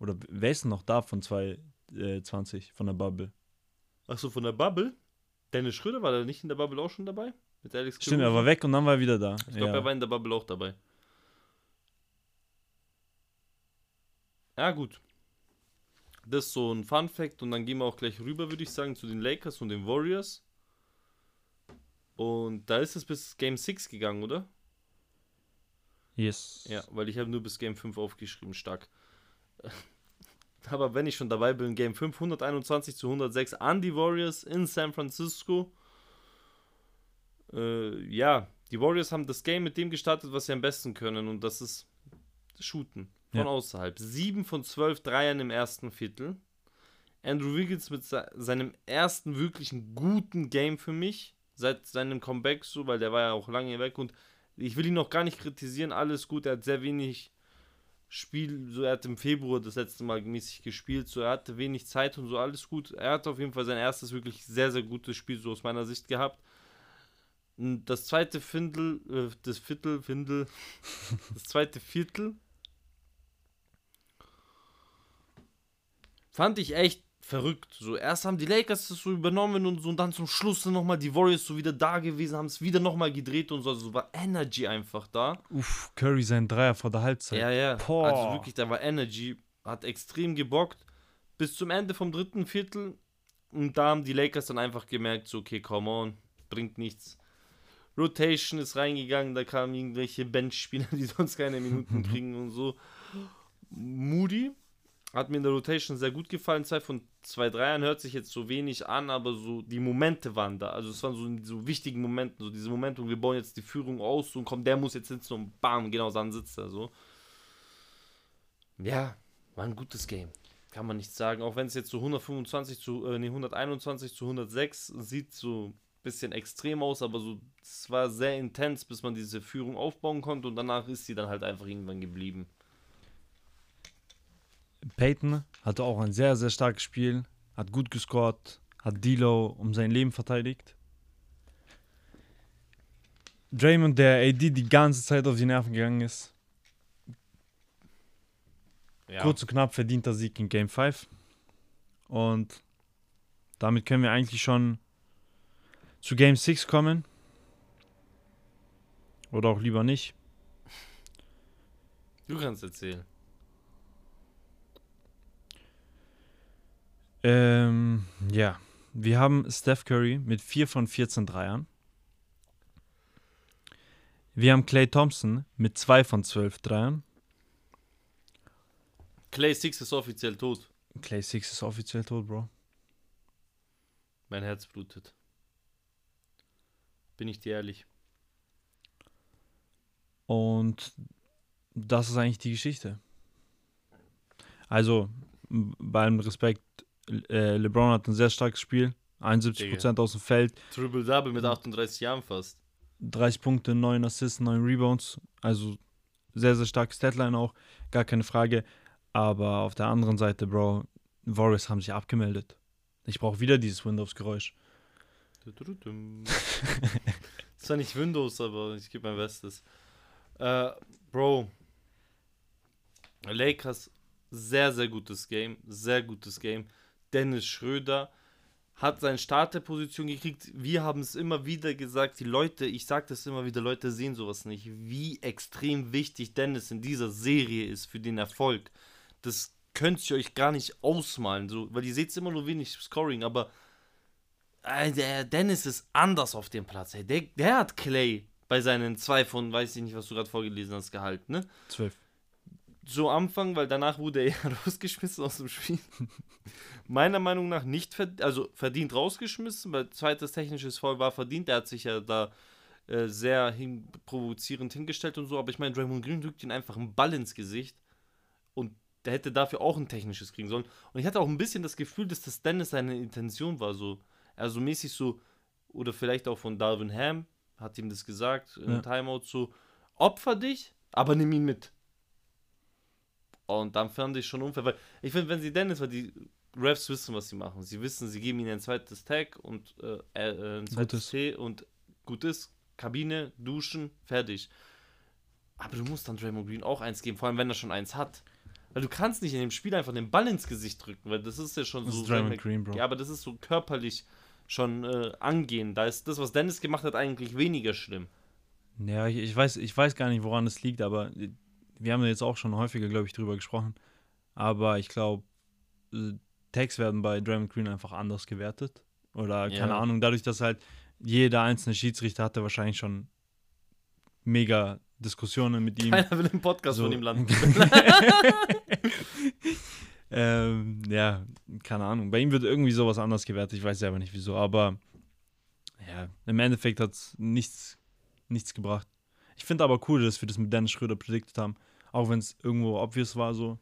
Oder wer ist denn noch da von 2020, von der Bubble?
Achso, von der Bubble? Dennis Schröder war da nicht in der Bubble auch schon dabei? Mit Alex
Stimmt, er
Caruso?
war weg und dann war er wieder da.
Ich glaube,
ja.
er war in der Bubble auch dabei. Ja, gut. Das ist so ein Fun Fact und dann gehen wir auch gleich rüber, würde ich sagen, zu den Lakers und den Warriors. Und da ist es bis Game 6 gegangen, oder?
yes.
Ja, weil ich habe nur bis Game 5 aufgeschrieben, stark. Aber wenn ich schon dabei bin, Game 5 121 zu 106 an die Warriors in San Francisco. Äh, ja, die Warriors haben das Game mit dem gestartet, was sie am besten können und das ist Shooten von
Ja.
außerhalb. 7 von 12 Dreiern im ersten Viertel. Andrew Wiggins mit se seinem ersten wirklichen guten Game für mich seit seinem Comeback so, weil der war ja auch lange weg und ich will ihn noch gar nicht kritisieren, alles gut, er hat sehr wenig Spiel, so er hat im Februar das letzte Mal mäßig gespielt, so er hatte wenig Zeit und so alles gut. Er hat auf jeden Fall sein erstes wirklich sehr, sehr gutes Spiel so aus meiner Sicht gehabt. Und Das zweite Viertel, äh, das Viertel, Viertel, das zweite Viertel fand ich echt verrückt. So, erst haben die Lakers das so übernommen und so, und dann zum Schluss sind nochmal die Warriors so wieder da gewesen, haben es wieder nochmal gedreht und so. Also war Energy einfach da.
Uff, Curry sein Dreier vor der Halbzeit.
Ja, ja.
Boah.
Also wirklich, da war Energy, hat extrem gebockt. Bis zum Ende vom dritten Viertel. Und da haben die Lakers dann einfach gemerkt, so, okay, come on, bringt nichts. Rotation ist reingegangen, da kamen irgendwelche Benchspieler, die sonst keine Minuten kriegen und so. Moody hat mir in der Rotation sehr gut gefallen. Zwei von zwei Dreiern hört sich jetzt so wenig an, aber so die Momente waren da. Also es waren so so wichtigen Momenten, so diese Momente, wo wir bauen jetzt die Führung aus und komm, der muss jetzt sitzen und bam, genau dann sitzt er so. Ja, war ein gutes Game. Kann man nicht sagen. Auch wenn es jetzt so 125 zu, äh, nee, 121 zu 106 sieht so ein bisschen extrem aus, aber so, es war sehr intens, bis man diese Führung aufbauen konnte und danach ist sie dann halt einfach irgendwann geblieben.
Peyton hatte auch ein sehr, sehr starkes Spiel, hat gut gescored, hat D'Lo um sein Leben verteidigt. Draymond, der AD die ganze Zeit auf die Nerven gegangen ist.
Ja.
Kurz und knapp verdienter Sieg in Game 5. Und damit können wir eigentlich schon zu Game 6 kommen. Oder auch lieber nicht.
Du kannst erzählen.
Ähm, ja, wir haben Steph Curry mit 4 von 14 Dreiern. Wir haben Clay Thompson mit 2 von 12 Dreiern.
Clay Six ist offiziell tot.
Clay 6 ist offiziell tot, Bro.
Mein Herz blutet. Bin ich dir ehrlich.
Und das ist eigentlich die Geschichte. Also, bei allem Respekt, äh, LeBron hat ein sehr starkes Spiel. 71% aus dem Feld,
Triple-Double mit 38 Jahren fast.
30 Punkte, 9 Assists, 9 Rebounds. Also sehr, sehr starkes Deadline auch, gar keine Frage. Aber auf der anderen Seite, Bro, Warriors haben sich abgemeldet. Ich brauche wieder dieses Windows-Geräusch.
Zwar nicht Windows, aber ich gebe mein Bestes. Äh, Bro. Lakers, sehr, sehr gutes Game. Sehr gutes Game. Dennis Schröder hat seine Starterposition gekriegt. Wir haben es immer wieder gesagt, die Leute, ich sage das immer wieder, Leute sehen sowas nicht, wie extrem wichtig Dennis in dieser Serie ist für den Erfolg. Das könnt ihr euch gar nicht ausmalen, so, weil ihr seht immer nur wenig Scoring, aber äh, der Dennis ist anders auf dem Platz. Ey. Der, der hat Clay bei seinen zwei von, weiß ich nicht, was du gerade vorgelesen hast, gehalten, ne?
Zwölf.
So Anfang, weil danach wurde er ja rausgeschmissen aus dem Spiel. Meiner Meinung nach nicht verdient, also verdient rausgeschmissen, weil zweites technisches Foul war verdient. Er hat sich ja da äh, sehr hin, provozierend hingestellt und so, aber ich meine, Draymond Green drückt ihn einfach einen Ball ins Gesicht und der hätte dafür auch ein technisches kriegen sollen. Und ich hatte auch ein bisschen das Gefühl, dass das Dennis seine Intention war, so, also mäßig so, oder vielleicht auch von Darwin Ham, hat ihm das gesagt, im
Ja.
Timeout so, opfer dich, aber nimm ihn mit. Und dann fand ich schon unfair, weil ich finde, wenn sie Dennis, weil die Refs wissen, was sie machen. Sie wissen, sie geben ihnen ein zweites Tag und äh, äh, ein zweites
Gutes.
T und gut ist, Kabine, duschen, fertig. Aber du musst dann Draymond Green auch eins geben, vor allem wenn er schon eins hat. Weil du kannst nicht in dem Spiel einfach den Ball ins Gesicht drücken, weil das ist ja schon
Das
so.
ist Draymond Green, Bro.
Ja, aber das ist so körperlich schon äh, angehen. Da ist das, was Dennis gemacht hat, eigentlich weniger schlimm.
Ja, ich, ich, weiß, ich weiß gar nicht, woran es liegt, aber wir haben da jetzt auch schon häufiger, glaube ich, drüber gesprochen. Aber ich glaube, äh, Tags werden bei Draymond Green einfach anders gewertet. Oder keine
Ja.
Ahnung, dadurch, dass halt jeder einzelne Schiedsrichter hatte wahrscheinlich schon mega Diskussionen mit ihm.
Keiner will im Podcast
So.
von ihm landen.
ähm, ja, keine Ahnung. Bei ihm wird irgendwie sowas anders gewertet. Ich weiß selber nicht wieso, aber ja, im Endeffekt hat es nichts, nichts gebracht. Ich finde aber cool, dass wir das mit Dennis Schröder predicted haben. Auch wenn es irgendwo obvious war so.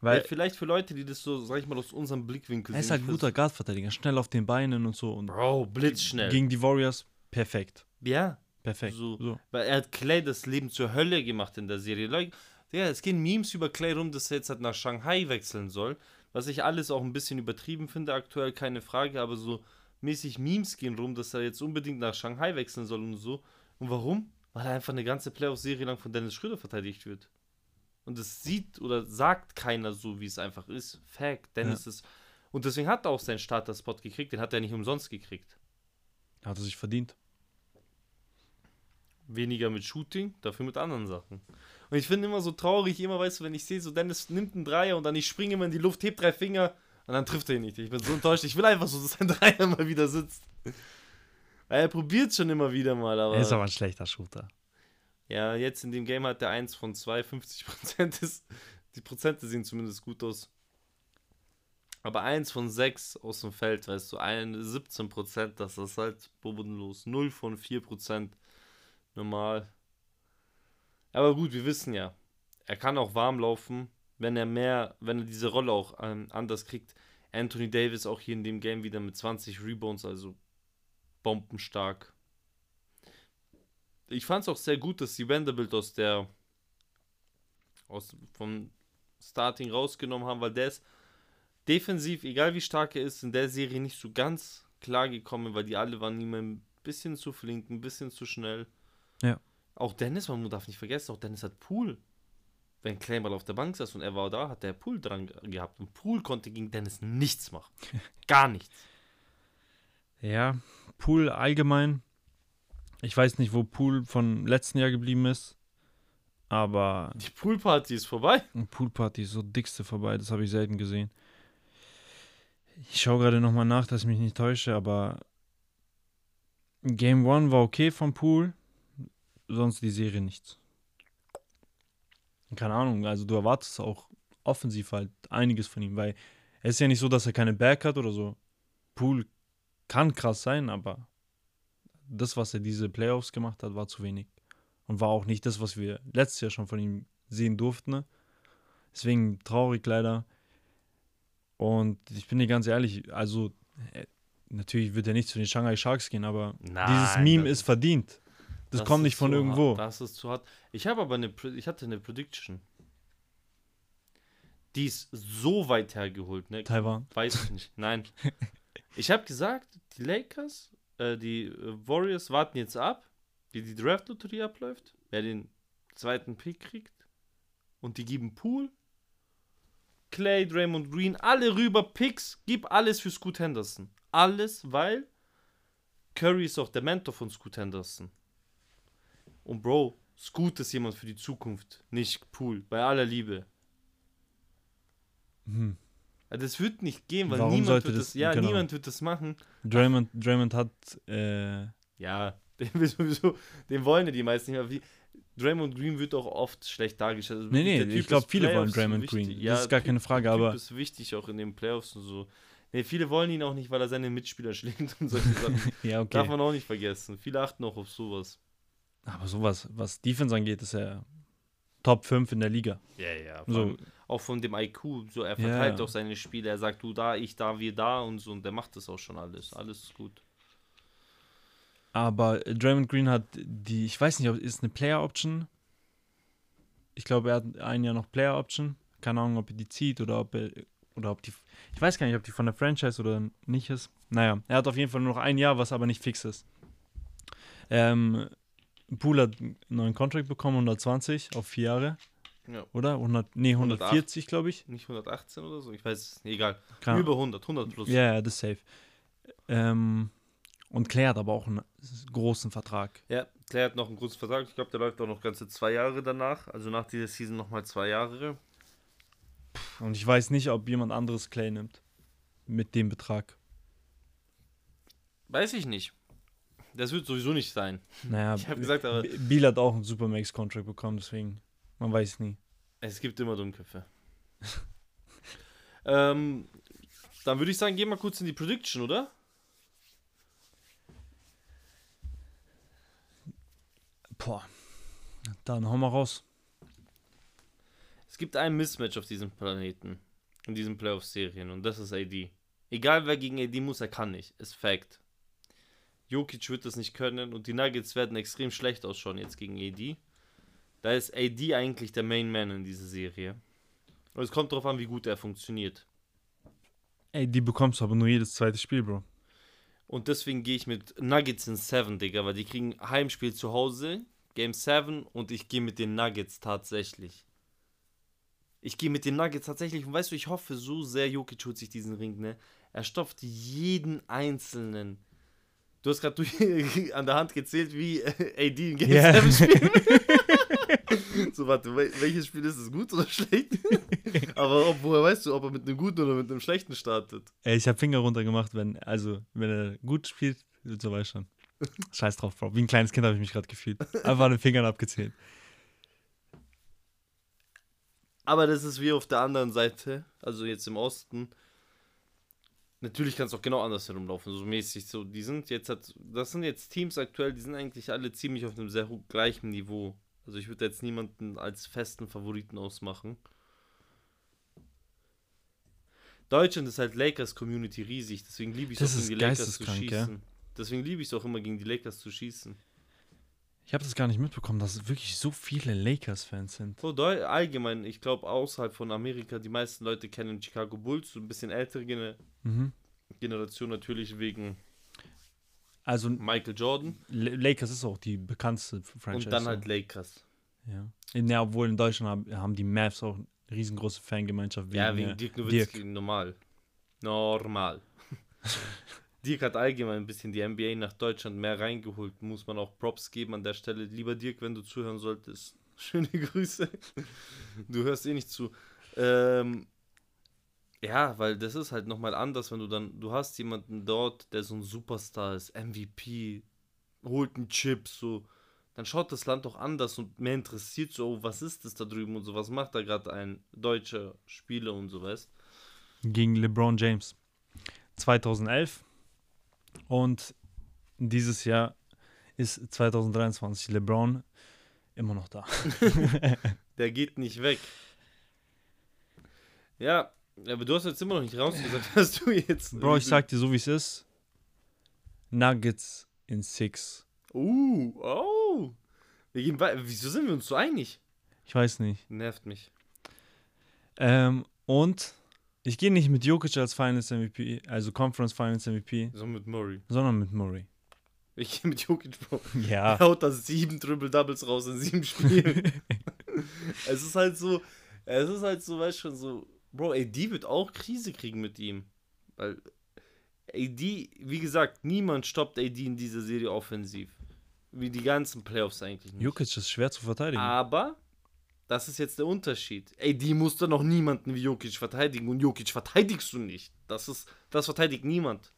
Weil
Weil
vielleicht für Leute, die das so, sag ich mal, aus unserem Blickwinkel
er ist
sehen,
halt ein guter Guardverteidiger, schnell auf den Beinen und so. Und
Bro, blitzschnell.
gegen die Warriors perfekt.
ja,
Perfekt.
So.
So.
weil er hat Clay das Leben zur Hölle gemacht in der Serie. Leute, ja, es gehen Memes über Clay rum, dass er jetzt halt nach Shanghai wechseln soll. Was ich alles auch ein bisschen übertrieben finde, aktuell keine Frage, aber so mäßig Memes gehen rum, dass er jetzt unbedingt nach Shanghai wechseln soll und so. Und warum? Weil er einfach eine ganze Playoff-Serie lang von Dennis Schröder verteidigt wird. Und das sieht oder sagt keiner so, wie es einfach ist. Fact, Dennis ist. Und deswegen hat er auch seinen Starter-Spot gekriegt, den hat er nicht umsonst gekriegt.
Hat er sich verdient.
Weniger mit Shooting, dafür mit anderen Sachen. Und ich finde immer so traurig, immer weißt du, wenn ich sehe, so Dennis nimmt einen Dreier und dann ich springe immer in die Luft, heb drei Finger und dann trifft er ihn nicht. Ich bin so enttäuscht. Ich will einfach so, dass sein Dreier mal wieder sitzt. Weil er probiert schon immer wieder mal, aber.
er ist aber ein schlechter Shooter.
Ja, jetzt in dem Game hat er 1 von 2, 50 Prozent ist. Die Prozente sehen zumindest gut aus. Aber 1 von 6 aus dem Feld, weißt du, ein 17 Prozent, das ist halt bodenlos. 0 von 4 Prozent normal. Aber gut, wir wissen ja, er kann auch warm laufen, wenn er mehr, wenn er diese Rolle auch ähm, anders kriegt. Anthony Davis auch hier in dem Game wieder mit 20 Rebounds, also bombenstark. Ich fand es auch sehr gut, dass sie Vanderbilt aus der aus vom Starting rausgenommen haben, weil der ist defensiv, egal wie stark er ist, in der Serie nicht so ganz klar gekommen, weil die alle waren ihm ein bisschen zu flink, ein bisschen zu schnell.
Ja.
Auch Dennis, man darf nicht vergessen, auch Dennis hat Pool. Wenn Clay mal auf der Bank saß und er war da, hat der Pool dran ge- gehabt. Und Pool konnte gegen Dennis nichts machen. Gar nichts.
Ja, Pool allgemein. Ich weiß nicht, wo Pool von letzten Jahr geblieben ist. Aber
Die Poolparty ist vorbei.
Poolparty ist so dickste vorbei, das habe ich selten gesehen. Ich schaue gerade nochmal nach, dass ich mich nicht täusche, aber Game One war okay vom Pool, sonst die Serie nichts. Keine Ahnung, also du erwartest auch offensiv halt einiges von ihm, weil es ist ja nicht so, dass er keine Back hat oder so. Pool kann krass sein, aber das, was er diese Playoffs gemacht hat, war zu wenig. Und war auch nicht das, was wir letztes Jahr schon von ihm sehen durften. Ne? Deswegen traurig leider. Und ich bin dir ganz ehrlich, also äh, natürlich wird er nicht zu den Shanghai Sharks gehen, aber
Nein,
dieses Meme
das
ist verdient. Das, kommt
ist
nicht von irgendwo.
Hart. Das ist zu hart. Ich habe aber eine, ich hatte eine Prediction. Die ist so weit hergeholt, ne?
Taiwan.
Weiß ich nicht. Nein. Ich habe gesagt, die Lakers, äh, die äh, Warriors warten jetzt ab, wie die Draft-Lotterie abläuft, wer den zweiten Pick kriegt. Und die geben Pool, Clay, Draymond Green, alle rüber, Picks, gib alles für Scoot Henderson. alles, weil Curry ist auch der Mentor von Scoot Henderson. Und Bro, Scoot ist jemand für die Zukunft, nicht Pool, bei aller Liebe.
Hm.
Das wird nicht gehen, weil
Warum
niemand wird
das-
das, ja,
genau.
niemand wird das machen.
Draymond, Draymond hat, äh,
Ja, den, sowieso, den wollen ja die meisten nicht mehr. Wie, Draymond Green wird auch oft schlecht dargestellt. Also
nee, nee, ich glaube, viele wollen Draymond. Green.
Ja,
das ist gar
Typ-
keine Frage, aber
ist wichtig auch in den Playoffs und so. Nee, viele wollen ihn auch nicht, weil er seine Mitspieler schlägt und solche Sachen.
ja,
Darf
okay.
man auch nicht vergessen. Viele achten auch auf sowas.
Aber sowas, was Defense angeht, ist er Top 5 in der Liga.
Ja, ja.
So,
Auch von dem IQ. So, er verteilt
ja.
auch seine Spiele. Er sagt, du da, ich da, wir da und so. Und der macht das auch schon alles. Alles ist gut.
aber Draymond Green hat die, ich weiß nicht, ob ist eine Player Option. Ich glaube, er hat ein Jahr noch Player Option. Keine Ahnung, ob er die zieht oder ob er, oder ob die, ich weiß gar nicht, ob die von der Franchise oder nicht ist. Naja, er hat auf jeden Fall nur noch ein Jahr, was aber nicht fix ist. Ähm, Poole hat einen neuen Contract bekommen, 120 auf vier Jahre,
Ja.
oder? 100, nee,
108.
140, glaube ich.
Nicht 118 oder so? Ich weiß es nicht. Egal.
Keine
Über 100. 100 plus.
Ja, ja, das ist safe. Ähm, und Claire hat aber auch einen großen Vertrag.
Ja, Claire hat noch einen großen Vertrag. Ich glaube, der läuft auch noch ganze zwei Jahre danach. Also nach dieser Season nochmal zwei Jahre.
Und ich weiß nicht, ob jemand anderes Clay nimmt. Mit dem Betrag.
Weiß ich nicht. Das wird sowieso nicht sein.
Naja,
Ich habe gesagt, aber
Biel hat auch einen Supermax-Contract bekommen, deswegen. Man weiß nie.
es gibt immer Dummköpfe. ähm, dann würde ich sagen, gehen wir kurz in die Prediction, oder?
Boah. Dann hau mal raus.
Es gibt ein Mismatch auf diesem Planeten. In diesen Playoff-Serien. Und das ist AD. Egal wer gegen AD muss, er kann nicht. Ist Fact. Jokic wird das nicht können und die Nuggets werden extrem schlecht ausschauen jetzt gegen AD. Da ist AD eigentlich der Main Man in dieser Serie. Und es kommt darauf an, wie gut er funktioniert.
Die bekommst du aber nur jedes zweite Spiel, Bro.
Und deswegen gehe ich mit Nuggets in 7, Digga, weil die kriegen Heimspiel zu Hause, Game 7 und ich gehe mit den Nuggets tatsächlich. Ich gehe mit den Nuggets tatsächlich und weißt du, ich hoffe so sehr, Jokic holt sich diesen Ring, ne? Er stopft jeden einzelnen. Du hast gerade an der Hand gezählt, wie äh, AD in Game
Ja.
7 spielt. so, warte, wel- welches Spiel ist es, gut oder schlecht? Aber ob, woher weißt du, ob er mit einem guten oder mit einem schlechten startet?
Ey, ich habe Finger runter gemacht, wenn, also, wenn er gut spielt, so weiß schon. Scheiß drauf, Bro. Wie ein kleines Kind habe ich mich gerade gefühlt. Einfach an den Fingern abgezählt.
Aber das ist wie auf der anderen Seite, also jetzt im Osten. Natürlich kann es auch genau anders herumlaufen, so mäßig. So, die sind jetzt, halt, das sind jetzt Teams aktuell, die sind eigentlich alle ziemlich auf einem sehr gleichen Niveau. Also ich würde jetzt niemanden als festen Favoriten ausmachen. Deutschland ist halt Lakers Community riesig, deswegen liebe ich es auch gegen die Lakers zu
geisteskrank, ja.
schießen. Deswegen liebe ich es auch immer gegen die Lakers zu schießen.
Ich habe das gar nicht mitbekommen, dass wirklich so viele Lakers-Fans sind.
So, allgemein, ich glaube außerhalb von Amerika, die meisten Leute kennen Chicago Bulls, so ein bisschen ältere Gene
Mhm.
Generation natürlich wegen
Also,
Michael Jordan
Lakers ist auch die bekannteste Franchise.
und dann halt Lakers.
Ja. ja, obwohl in Deutschland haben, die Mavs auch eine riesengroße Fangemeinschaft.
ja,
äh,
wegen Dirk Nowitzki, normal. Normal. Dirk hat allgemein ein bisschen die NBA nach Deutschland mehr reingeholt, muss man auch Props geben an der Stelle. Lieber Dirk, wenn du zuhören solltest, schöne Grüße. Du hörst eh nicht zu. Ähm, ja, weil das ist halt nochmal anders, wenn du dann, du hast jemanden dort, der so ein Superstar ist, MVP, holt einen Chip, so, dann schaut das Land doch anders und mehr interessiert so, oh, was ist das da drüben und so, was macht da gerade ein deutscher Spieler und so, weißt
gegen LeBron James. 2011. Und dieses Jahr ist 2023 LeBron immer noch da.
Der geht nicht weg. Ja, aber du hast jetzt immer noch nicht rausgesagt, dass du jetzt.
Bro, ich sag dir so, wie es ist. Nuggets in Six.
Uh, oh. Wir gehen Wieso sind wir uns so einig?
Ich weiß nicht.
Nervt mich.
Ähm, und ich gehe nicht mit Jokic als Finals MVP, also Conference Finals MVP,
So mit Murray.
sondern mit Murray.
Ich gehe mit Jokic, Bro.
Ja.
Er haut da sieben Triple-Doubles raus in sieben Spielen. es ist halt so, es ist halt so, weißt du schon, so, Bro, die wird auch Krise kriegen mit ihm. Weil AD, wie gesagt, niemand stoppt AD in dieser Serie offensiv. Wie die ganzen Playoffs eigentlich nicht.
Jokic ist schwer zu verteidigen.
Aber das ist jetzt der Unterschied. AD musste noch niemanden wie Jokic verteidigen und Jokic verteidigst du nicht. Das ist, das verteidigt niemand.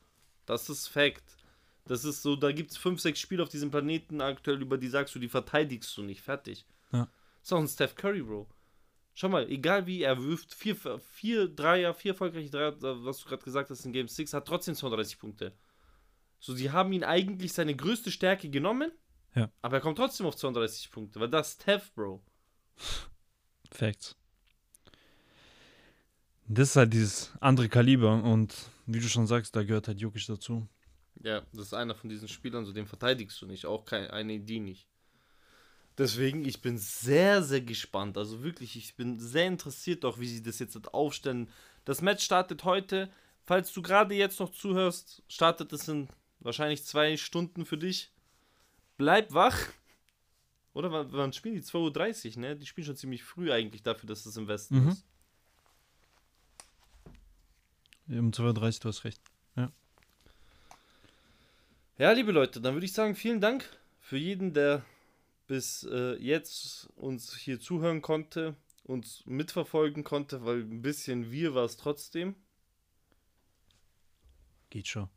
Das ist Fact. Das ist so, da gibt es fünf, sechs Spiele auf diesem Planeten aktuell, über die sagst du, die verteidigst du nicht. Fertig.
Ja.
Ist auch ein Steph Curry, Bro. Schau mal, egal wie er wirft, vier, vier Dreier, vier erfolgreiche Dreier, was du gerade gesagt hast in Game 6, hat trotzdem 32 Punkte. So, sie haben ihn eigentlich seine größte Stärke genommen,
Ja.
aber er kommt trotzdem auf 32 Punkte, weil das Steph, Bro.
Facts. Das ist halt dieses andere Kaliber und wie du schon sagst, da gehört halt Jokic dazu.
Ja, das ist einer von diesen Spielern, so den verteidigst du nicht, auch keine eine Idee nicht. Deswegen, ich bin sehr, sehr gespannt. Also wirklich, ich bin sehr interessiert auch, wie sie das jetzt aufstellen. Das Match startet heute. Falls du gerade jetzt noch zuhörst, startet es in wahrscheinlich zwei Stunden für dich. Bleib wach. Oder wann, wann spielen die? 2.30 Uhr, ne? Die spielen schon ziemlich früh eigentlich dafür, dass es im Westen
Mhm.
ist.
Um 2.30 du hast recht.
Ja, liebe Leute, dann würde ich sagen, vielen Dank für jeden, der bis äh, jetzt uns hier zuhören konnte, uns mitverfolgen konnte, weil ein bisschen wir war es trotzdem.
Geht schon.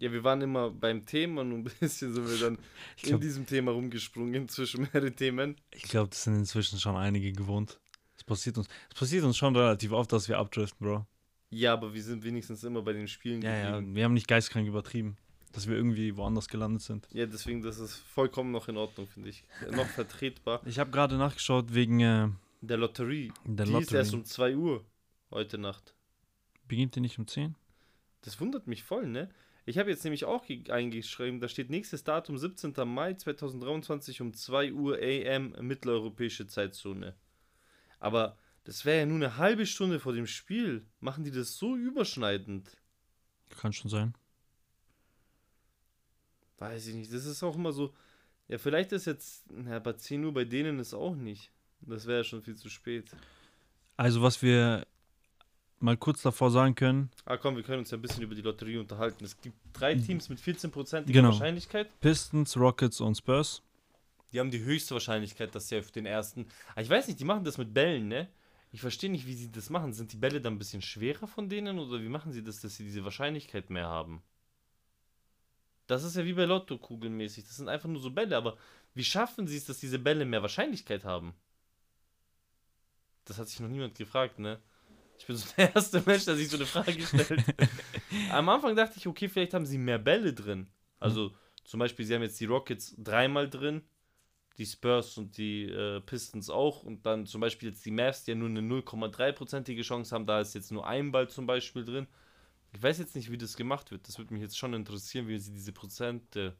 Ja, wir waren immer beim Thema und ein bisschen sind wir dann
Ich
in
glaube,
diesem Thema rumgesprungen zwischen mehreren Themen.
ich glaub, das sind inzwischen schon einige gewohnt. Es passiert uns, es passiert uns schon relativ oft, dass wir abdriften, Bro.
Ja, aber wir sind wenigstens immer bei den Spielen
Ja, ja, wir haben nicht geistkrank übertrieben, dass wir irgendwie woanders gelandet sind.
Ja. deswegen, das ist vollkommen noch in Ordnung, finde ich. Noch vertretbar.
Ich habe gerade nachgeschaut wegen äh,
Der Lotterie,
der
die ist erst um 2 Uhr heute Nacht.
Beginnt die nicht um 10?
Das wundert mich voll, ne? Ich habe jetzt nämlich auch ge- eingeschrieben, da steht nächstes Datum 17. Mai 2023 um 2 Uhr AM mitteleuropäische Zeitzone. Aber das wäre ja nur eine halbe Stunde vor dem Spiel. Machen die das so überschneidend?
Kann schon sein.
Weiß ich nicht. Das ist auch immer so. Ja, vielleicht ist jetzt. Ja, bei 10 Uhr bei denen ist auch nicht. Das wäre ja schon viel zu spät.
Also, was wir mal kurz davor sagen können:
Ah, komm, wir können uns ja ein bisschen über die Lotterie unterhalten. Es gibt drei Teams mit 14%
Genau.
Wahrscheinlichkeit.
Pistons, Rockets und Spurs.
Die haben die höchste Wahrscheinlichkeit, dass sie auf den ersten. Aber ich weiß nicht, die machen das mit Bällen, ne? Ich verstehe nicht, wie sie das machen. Sind die Bälle dann ein bisschen schwerer von denen oder wie machen sie das, dass sie diese Wahrscheinlichkeit mehr haben? Das ist ja wie bei Lotto-Kugeln mäßig. Das sind einfach nur so Bälle, aber wie schaffen sie es, dass diese Bälle mehr Wahrscheinlichkeit haben? Das hat sich noch niemand gefragt, ne? Ich bin so der erste Mensch, der sich so eine Frage stellt. Am Anfang dachte ich, okay, vielleicht haben sie mehr Bälle drin. Also zum Beispiel, sie haben jetzt die Rockets dreimal drin, die Spurs und die äh, Pistons auch und dann zum Beispiel jetzt die Mavs, die ja nur eine 0,3%ige Chance haben, da ist jetzt nur ein Ball zum Beispiel drin. Ich weiß jetzt nicht, wie das gemacht wird. Das würde mich jetzt schon interessieren, wie sie diese Prozente,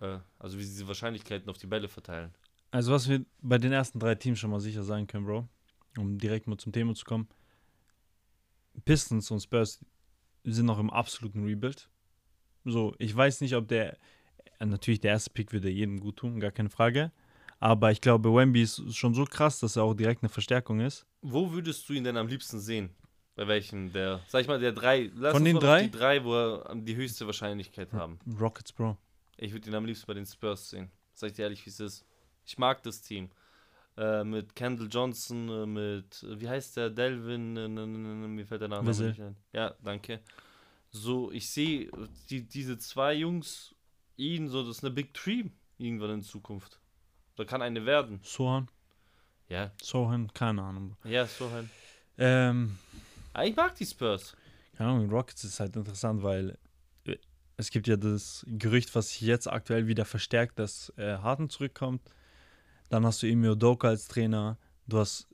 äh, also wie sie diese Wahrscheinlichkeiten auf die Bälle verteilen.
Also, was wir bei den ersten drei Teams schon mal sicher sagen können, Bro, um direkt mal zum Thema zu kommen: Pistons und Spurs sind noch im absoluten Rebuild. So, ich weiß nicht, ob der, äh, natürlich der erste Pick würde jedem gut tun, gar keine Frage. Aber ich glaube, Wemby ist schon so krass, dass er auch direkt eine Verstärkung ist.
Wo würdest du ihn denn am liebsten sehen? Bei welchem der, sag ich mal, der drei, lass
Von
uns
den drei?
die drei, wo er die höchste Wahrscheinlichkeit haben.
Rockets, Bro.
Ich würde ihn am liebsten bei den Spurs sehen. Sag ich dir ehrlich, wie es ist. Ich mag das Team. Äh, mit Kendall Johnson, äh, mit, äh, wie heißt der, Delvin, äh, mir fällt der Name
Wissel.
nicht ein. Ja, danke. So, ich sehe die, diese zwei Jungs, ihn so, das ist eine Big Tree irgendwann in Zukunft. Da kann eine werden.
Sohan.
Ja,
Sohan, keine Ahnung.
ja, so halt.
Ähm,
Ah, ich mag die Spurs.
keine Ahnung, Rockets ist halt interessant, weil es gibt ja das Gerücht, was sich jetzt aktuell wieder verstärkt, dass äh, Harden zurückkommt. Dann hast du Emil Doka als Trainer. Du hast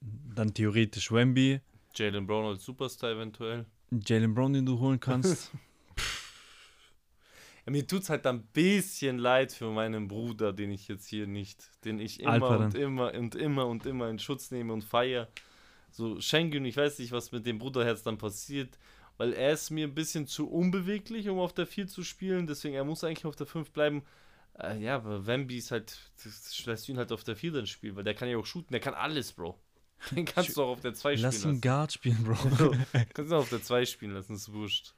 dann theoretisch Wemby,
Jalen Brown als Superstar eventuell.
Jalen Brown, den du holen kannst.
Ja, mir tut's halt ein bisschen leid für meinen Bruder, den ich jetzt hier nicht, den ich immer
Alperen.
und immer und immer und immer in Schutz nehme und feiere. So Schengen, ich weiß nicht, was mit dem Bruderherz dann passiert, weil er ist mir ein bisschen zu unbeweglich, um auf der 4 zu spielen, deswegen er muss eigentlich auf der 5 bleiben. Äh, ja, aber Wemby ist halt, das lässt ihn halt auf der 4 dann spielen, weil der kann ja auch shooten, der kann alles, Bro. Den kannst du auch auf der 2 spielen
Lass ihn
lassen.
Guard spielen, Bro.
kannst du auch auf der 2 spielen lassen, ist wurscht.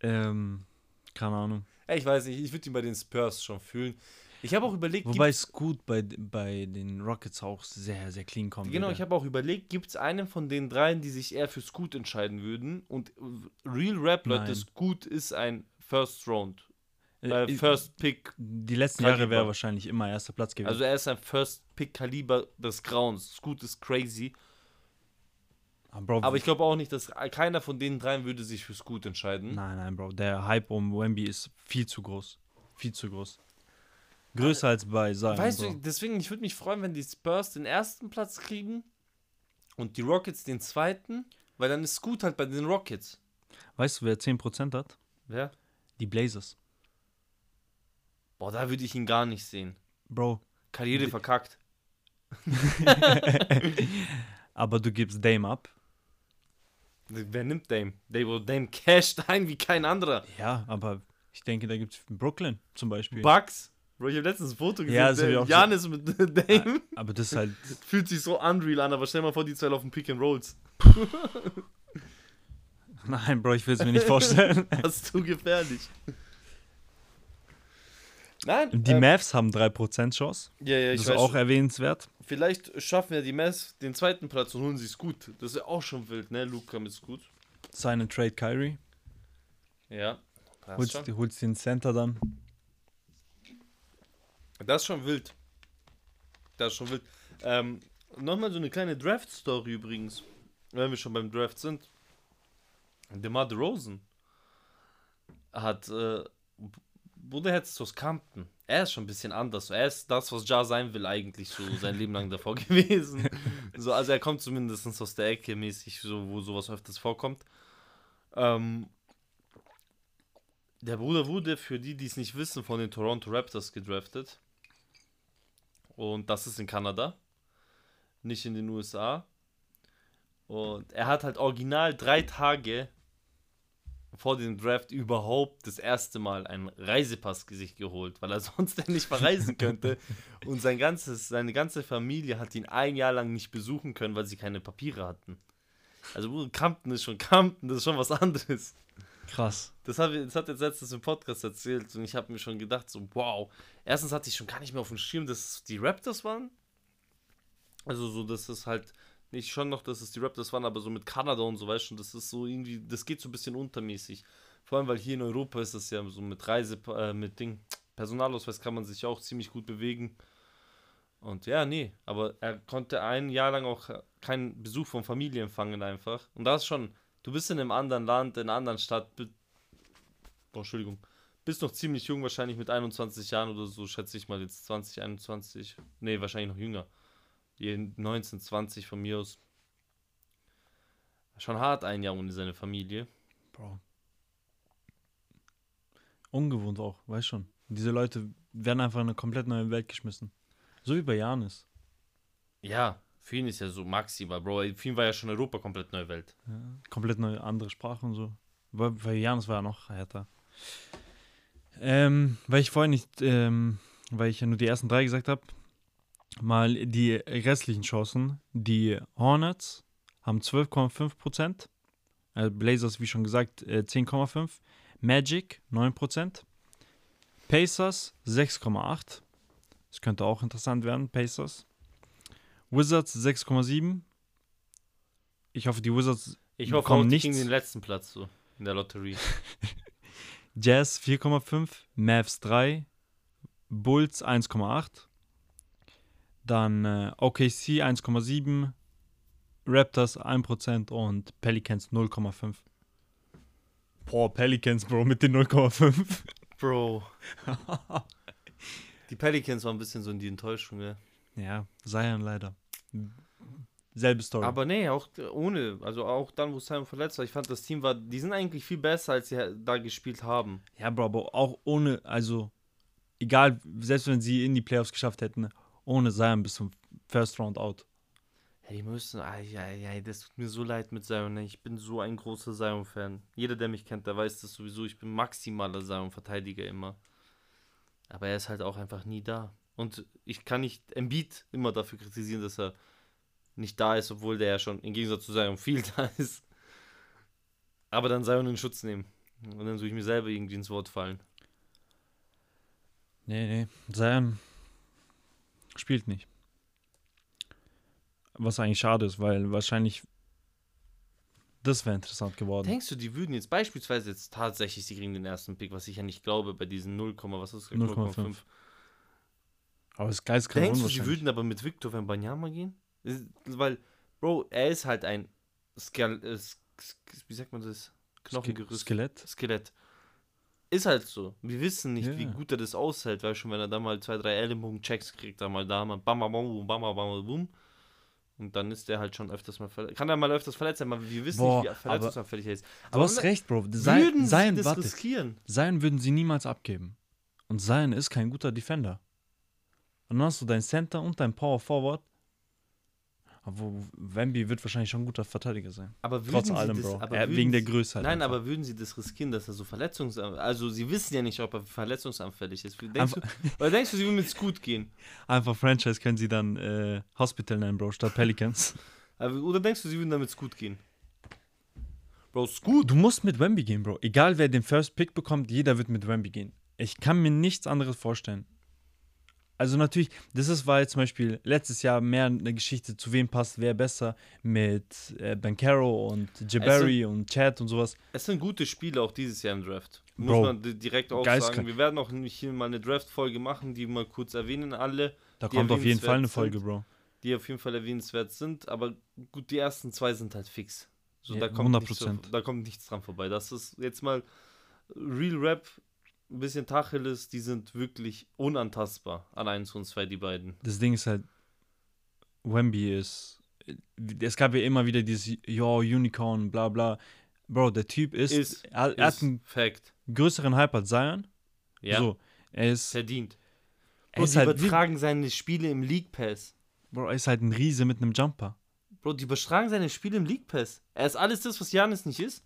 Ähm, keine Ahnung.
Ja, ich weiß nicht, ich würde ihn bei den Spurs schon fühlen. Ich habe auch überlegt,
Wobei es gut bei, bei den Rockets auch sehr, sehr clean kommt.
Genau,
wieder.
ich habe auch überlegt, gibt es einen von den dreien, die sich eher für Scoot entscheiden würden? Und Real Rap, Leute. Scoot ist ein First Round,
Äh,
äh, First Pick.
Die letzten
Kaliber.
Jahre wäre wahrscheinlich immer erster Platz gewesen.
Also er ist ein First Pick Kaliber des Grauens. Scoot ist crazy.
Ah, Bro,
Aber ich glaube auch nicht, dass keiner von den dreien würde sich für Scoot entscheiden.
Nein, nein, Bro. Der Hype um Wemby ist viel zu groß. Viel zu groß. Größer als bei Zion.
Weißt
Bro.
du, deswegen, ich würde mich freuen, wenn die Spurs den ersten Platz kriegen und die Rockets den zweiten, weil dann ist Scoot halt bei den Rockets.
Weißt du, wer 10% hat?
Wer?
Die Blazers.
Boah, da würde ich ihn gar nicht sehen.
Bro.
Karriere verkackt.
Aber du gibst Dame ab.
Wer nimmt Dame? Dame, Dame casht ein wie kein anderer.
Ja, aber ich denke, da gibt es Brooklyn zum Beispiel.
Bucks? Bro, ich habe letztens ein Foto gesehen.
Ja, das ich auch
Janis mit Dame.
aber das ist halt.
Fühlt sich so unreal an, aber stell mal vor, die zwei laufen Pick and Rolls.
Nein, Bro, ich will es mir nicht vorstellen.
Das ist zu gefährlich. Nein,
Die
ähm,
Mavs haben 3% Chance.
ja, ja,
Das
ich
ist
weiß.
auch erwähnenswert.
Vielleicht schaffen ja die Mavs den zweiten Platz und holen sie es gut. Das ist ja auch schon wild, ne? Luca mit gut.
Sign and Trade Kyrie.
Ja. Das
Holst,
schon,
holst den Center dann.
das ist schon wild. Das ist schon wild. Ähm, Nochmal so eine kleine Draft-Story übrigens. Wenn wir schon beim Draft sind. DeMar DeRozan hat äh, Bruder Herz aus Compton. Er ist schon ein bisschen anders. Er ist das, was Ja sein will, eigentlich so sein Leben lang davor gewesen. So, also er kommt zumindest aus der Ecke mäßig, so, wo sowas öfters vorkommt. Ähm, der Bruder wurde, für die, die es nicht wissen, von den Toronto Raptors gedraftet. Und das ist in Kanada, nicht in den USA. Und er hat halt original drei Tage vor dem Draft überhaupt das erste Mal einen Reisepass-Gesicht geholt, weil er sonst ja nicht verreisen könnte. Und sein ganzes, seine ganze Familie hat ihn ein Jahr lang nicht besuchen können, weil sie keine Papiere hatten. Also Bruder, Compton ist schon Compton, das ist schon was anderes.
Krass.
Das hat, das hat jetzt letztens im Podcast erzählt und ich habe mir schon gedacht, so wow. Erstens hatte ich schon gar nicht mehr auf dem Schirm, dass die Raptors waren. Also so, dass es halt nicht schon noch, dass es die Raptors waren, aber so mit Kanada und so, weißt du, das ist so irgendwie, das geht so ein bisschen untermäßig. Vor allem, weil hier in Europa ist das ja so mit Reise, äh, mit Ding, Personalausweis kann man sich auch ziemlich gut bewegen. Und ja, nee, aber er konnte ein Jahr lang auch keinen Besuch von Familie empfangen einfach. Und das ist schon, du bist in einem anderen Land, in einer anderen Stadt, oh, Entschuldigung, bist noch ziemlich jung, wahrscheinlich mit 21 Jahren oder so, schätze ich mal jetzt 20, 21, nee, wahrscheinlich noch jünger. Die 19, 20 von mir aus. Schon hart ein Jahr ohne seine Familie.
Bro. Ungewohnt auch, weißt schon. Diese Leute werden einfach in eine komplett neue Welt geschmissen. So wie bei Janis.
Ja, für ihn ist ja so maximal, Bro. Für ihn war ja schon Europa komplett neue Welt.
Ja, komplett neue andere Sprache und so. Weil, bei Janis war er noch härter. Ähm, weil ich vorhin nicht, ähm, weil ich ja nur die ersten drei gesagt habe, mal die restlichen Chancen. Die Hornets haben 12,5%. Äh, Blazers, wie schon gesagt, äh, 10,5%. Magic 9%. Pacers 6,8%. Das könnte auch interessant werden, Pacers. Wizards 6,7%. Ich hoffe, die Wizards
Ich hoffe
bekommen nichts.
kriegen den letzten Platz so in der Lotterie.
Jazz 4,5, Mavs 3, Bulls 1,8, dann äh, OKC 1,7, Raptors 1% und Pelicans 0,5. Boah, Pelicans, Bro, mit den 0,5.
Bro. die Pelicans waren ein bisschen so in die Enttäuschung, ja.
Ja, Zion leider. Selbe Story.
Aber nee, auch ohne, also auch dann, wo Simon verletzt war, ich fand das Team war, die sind eigentlich viel besser, als sie da gespielt haben.
ja, Bro, aber auch ohne, also egal, selbst wenn sie in die Playoffs geschafft hätten, ohne Zion bis zum First Round out.
Hey, die müssen, ai, ai, das tut mir so leid mit Zion, ich bin so ein großer Zion-Fan. Jeder, der mich kennt, der weiß das sowieso, ich bin maximaler Zion-Verteidiger immer. Aber er ist halt auch einfach nie da. Und ich kann nicht Embiid immer dafür kritisieren, dass er nicht da ist, obwohl der ja schon im Gegensatz zu Zion viel da ist. Aber dann Zion in Schutz nehmen. Und dann suche ich mir selber irgendwie ins Wort fallen.
Nee, nee. Zion spielt nicht. Was eigentlich schade ist, weil wahrscheinlich das wäre interessant geworden.
Denkst du, die würden jetzt beispielsweise jetzt tatsächlich, sie kriegen den ersten Pick, was ich ja nicht glaube, bei diesen 0, was ist das?
0,5. Aber es ist geistkrank
Denkst du, sie
unwahrscheinlich.
würden aber mit Victor Wembanyama gehen? Weil, Bro, er ist halt ein Skal äh, wie sagt man das? Knochengerüst.
Skelett?
Skelett. Ist halt so. Wir wissen nicht,
Ja.
wie gut er das aushält, weil schon wenn er da mal zwei, drei Ellenbogen-Checks kriegt, dann mal da mal bam, bam, bam, bam, bam, bam, boom. Und dann ist der halt schon öfters mal verletzt. Kann er mal öfters verletzt sein, aber wir wissen
Boah,
nicht, wie verletzungsanfällig er ist.
Du hast
ne-
recht, Bro. Sein,
Würden
sein,
das
warte,
riskieren?
sein würden sie niemals abgeben. Und sein ist kein guter Defender. Und dann hast du dein Center und dein Power Forward. Aber Wemby wird wahrscheinlich schon ein guter Verteidiger sein.
Aber würden
Trotz
sie
allem,
das,
Bro. Er,
würden
wegen der Größe halt.
Nein,
einfach.
aber würden sie das riskieren, dass er so verletzungsanfällig Also, sie wissen ja nicht, ob er verletzungsanfällig ist. Denkst
Einfach-
du, oder denkst du, sie würden mit Scoot gehen?
Einfach Franchise können sie dann äh, Hospital nennen, Bro, statt Pelicans.
Aber- Oder denkst du, sie würden dann mit Scoot gehen? Bro, Scoot?
Du musst mit Wemby gehen, Bro. Egal wer den First Pick bekommt, jeder wird mit Wemby gehen. Ich kann mir nichts anderes vorstellen. Also natürlich, das ist, war jetzt zum Beispiel letztes Jahr mehr eine Geschichte, zu wem passt wer besser mit äh, Bankero und Jabari und Chad und sowas.
Es sind gute Spiele auch dieses Jahr im Draft. Muss
Bro,
man di- direkt auch
geistkrank.
sagen. Wir werden auch nicht hier mal eine Draft-Folge machen, die wir kurz erwähnen, alle,
Da kommt auf jeden Fall eine Folge,
sind.
Bro.
die auf jeden Fall erwähnenswert sind. Aber gut, die ersten zwei sind halt fix. So,
Ja,
da, kommt nichts,
100%.
so- da kommt nichts dran vorbei. Das ist jetzt mal Real Rap, ein bisschen Tacheles, die sind wirklich unantastbar. An 1 und 2, die beiden.
Das Ding ist halt, Wemby ist, es gab ja immer wieder dieses, ja, Unicorn, bla bla. Bro, der Typ ist,
Ist-
er, er hat
Ist
einen
Fact.
größeren Hype als Zion.
Ja,
So, er ist,
verdient.
er
Bro,
ist
die
halt,
übertragen seine Spiele im League Pass.
Bro, er ist halt ein Riese mit einem Jumper.
Bro, die übertragen seine Spiele im League Pass. Er ist alles das, was Janis nicht ist.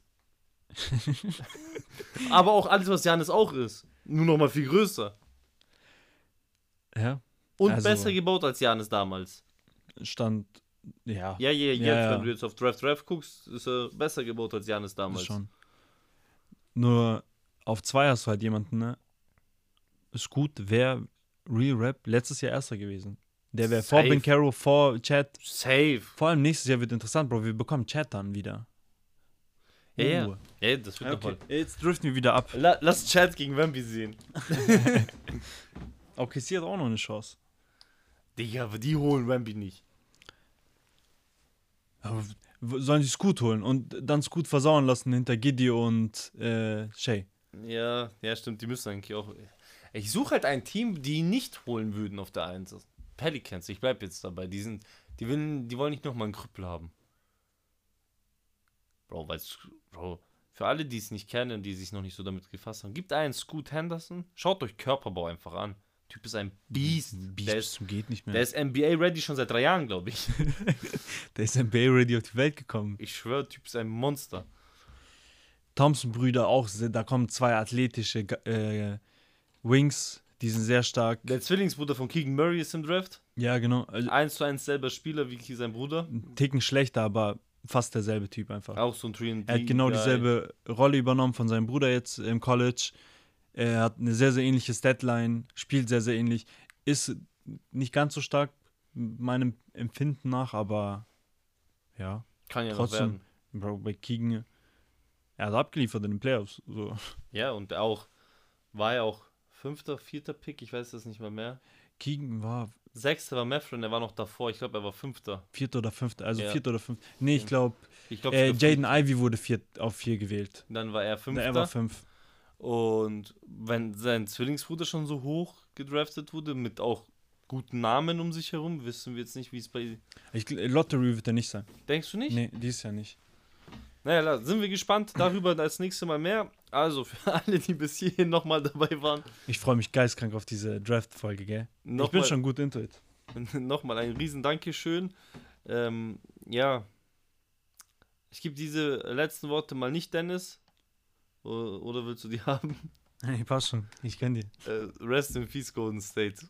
Aber auch alles, was Janis auch ist. Nur noch mal viel größer.
Ja,
Und
Also-
besser gebaut als Janis damals.
stand, ja,
Ja, ja, jetzt,
Ja, ja.
wenn du jetzt auf Draft Draft guckst, ist er besser gebaut als Janis damals.
schon. Nur auf zwei hast du halt jemanden, ne? Ist gut, wäre Real Rap letztes Jahr Erster gewesen. Der wäre vor. Ben Caro, vor Chat.
Safe.
Vor allem nächstes Jahr wird interessant, Bro. Wir bekommen Chat dann wieder.
Ja, ja.
Uh.
Ja, das wird
Okay,
okay.
jetzt driften wir wieder ab.
La lass Chat gegen Wemby sehen.
Okay, sie hat auch noch eine Chance.
Digga, aber die holen Wemby nicht.
Aber sollen sie Scoot holen und dann Scoot versauen lassen hinter Giddy und äh, Shay.
Ja, ja, stimmt, die müssen eigentlich auch. Ich suche halt ein Team, die ihn nicht holen würden auf der 1. Pelicans, ich bleib jetzt dabei. Die sind, die wollen, die wollen nicht nochmal einen Krüppel haben. Bro, weil's, Bro, für alle, die es nicht kennen, die sich noch nicht so damit gefasst haben, gibt einen Scoot Henderson. Schaut euch Körperbau einfach an. Typ ist ein Beast.
Beast
Der ist,
geht nicht mehr.
der ist NBA ready schon seit drei Jahren, glaube ich.
Der ist NBA ready auf die Welt gekommen.
Ich schwöre, Typ ist ein Monster.
Thompson-Brüder auch, se- da kommen zwei athletische äh, Wings, die sind sehr stark.
Der Zwillingsbruder von Keegan Murray ist im Draft.
Ja, genau. Also,
Eins zu eins selber Spieler wie sein Bruder.
ein Ticken schlechter, aber fast derselbe Typ einfach.
Auch so ein 3
Er hat genau dieselbe Rolle übernommen von seinem Bruder jetzt im College. Er hat eine sehr, sehr ähnliche Statline, spielt sehr, sehr ähnlich. Ist nicht ganz so stark meinem Empfinden nach, aber ja,
Kann ja
trotzdem.
noch werden.
Bro, bei Keegan, er hat abgeliefert in den Playoffs. So.
Ja, und auch, war ja auch fünfter, vierter Pick, ich weiß das nicht mal mehr.
Keegan war
Sechster war Meffrin, er war noch davor, ich glaube, er war fünfter.
vierter oder fünfter, also
Ja.
vierter oder fünfter. Nee, ich glaube,
Ich glaube,
äh, Jaden Ivy wurde vier, auf vier gewählt.
dann war er fünfter.
Er war fünf.
und wenn sein Zwillingsbruder schon so hoch gedraftet wurde, mit auch guten Namen um sich herum, wissen wir jetzt nicht, wie es bei.
Ich, Lottery wird er nicht sein.
Denkst du nicht?
Nee, dies Jahr nicht.
Naja, sind wir gespannt. Darüber das nächste Mal mehr. Also für alle, die bis hierhin nochmal dabei waren,
Ich freue mich geistkrank auf diese Draft-Folge, gell? ich bin schon gut into it.
nochmal ein riesen Dankeschön. Ähm, ja, ich gebe diese letzten Worte mal nicht Dennis. Oder willst du die haben?
Hey, passt schon. Ich kenne die.
Äh, rest in Peace, Golden State.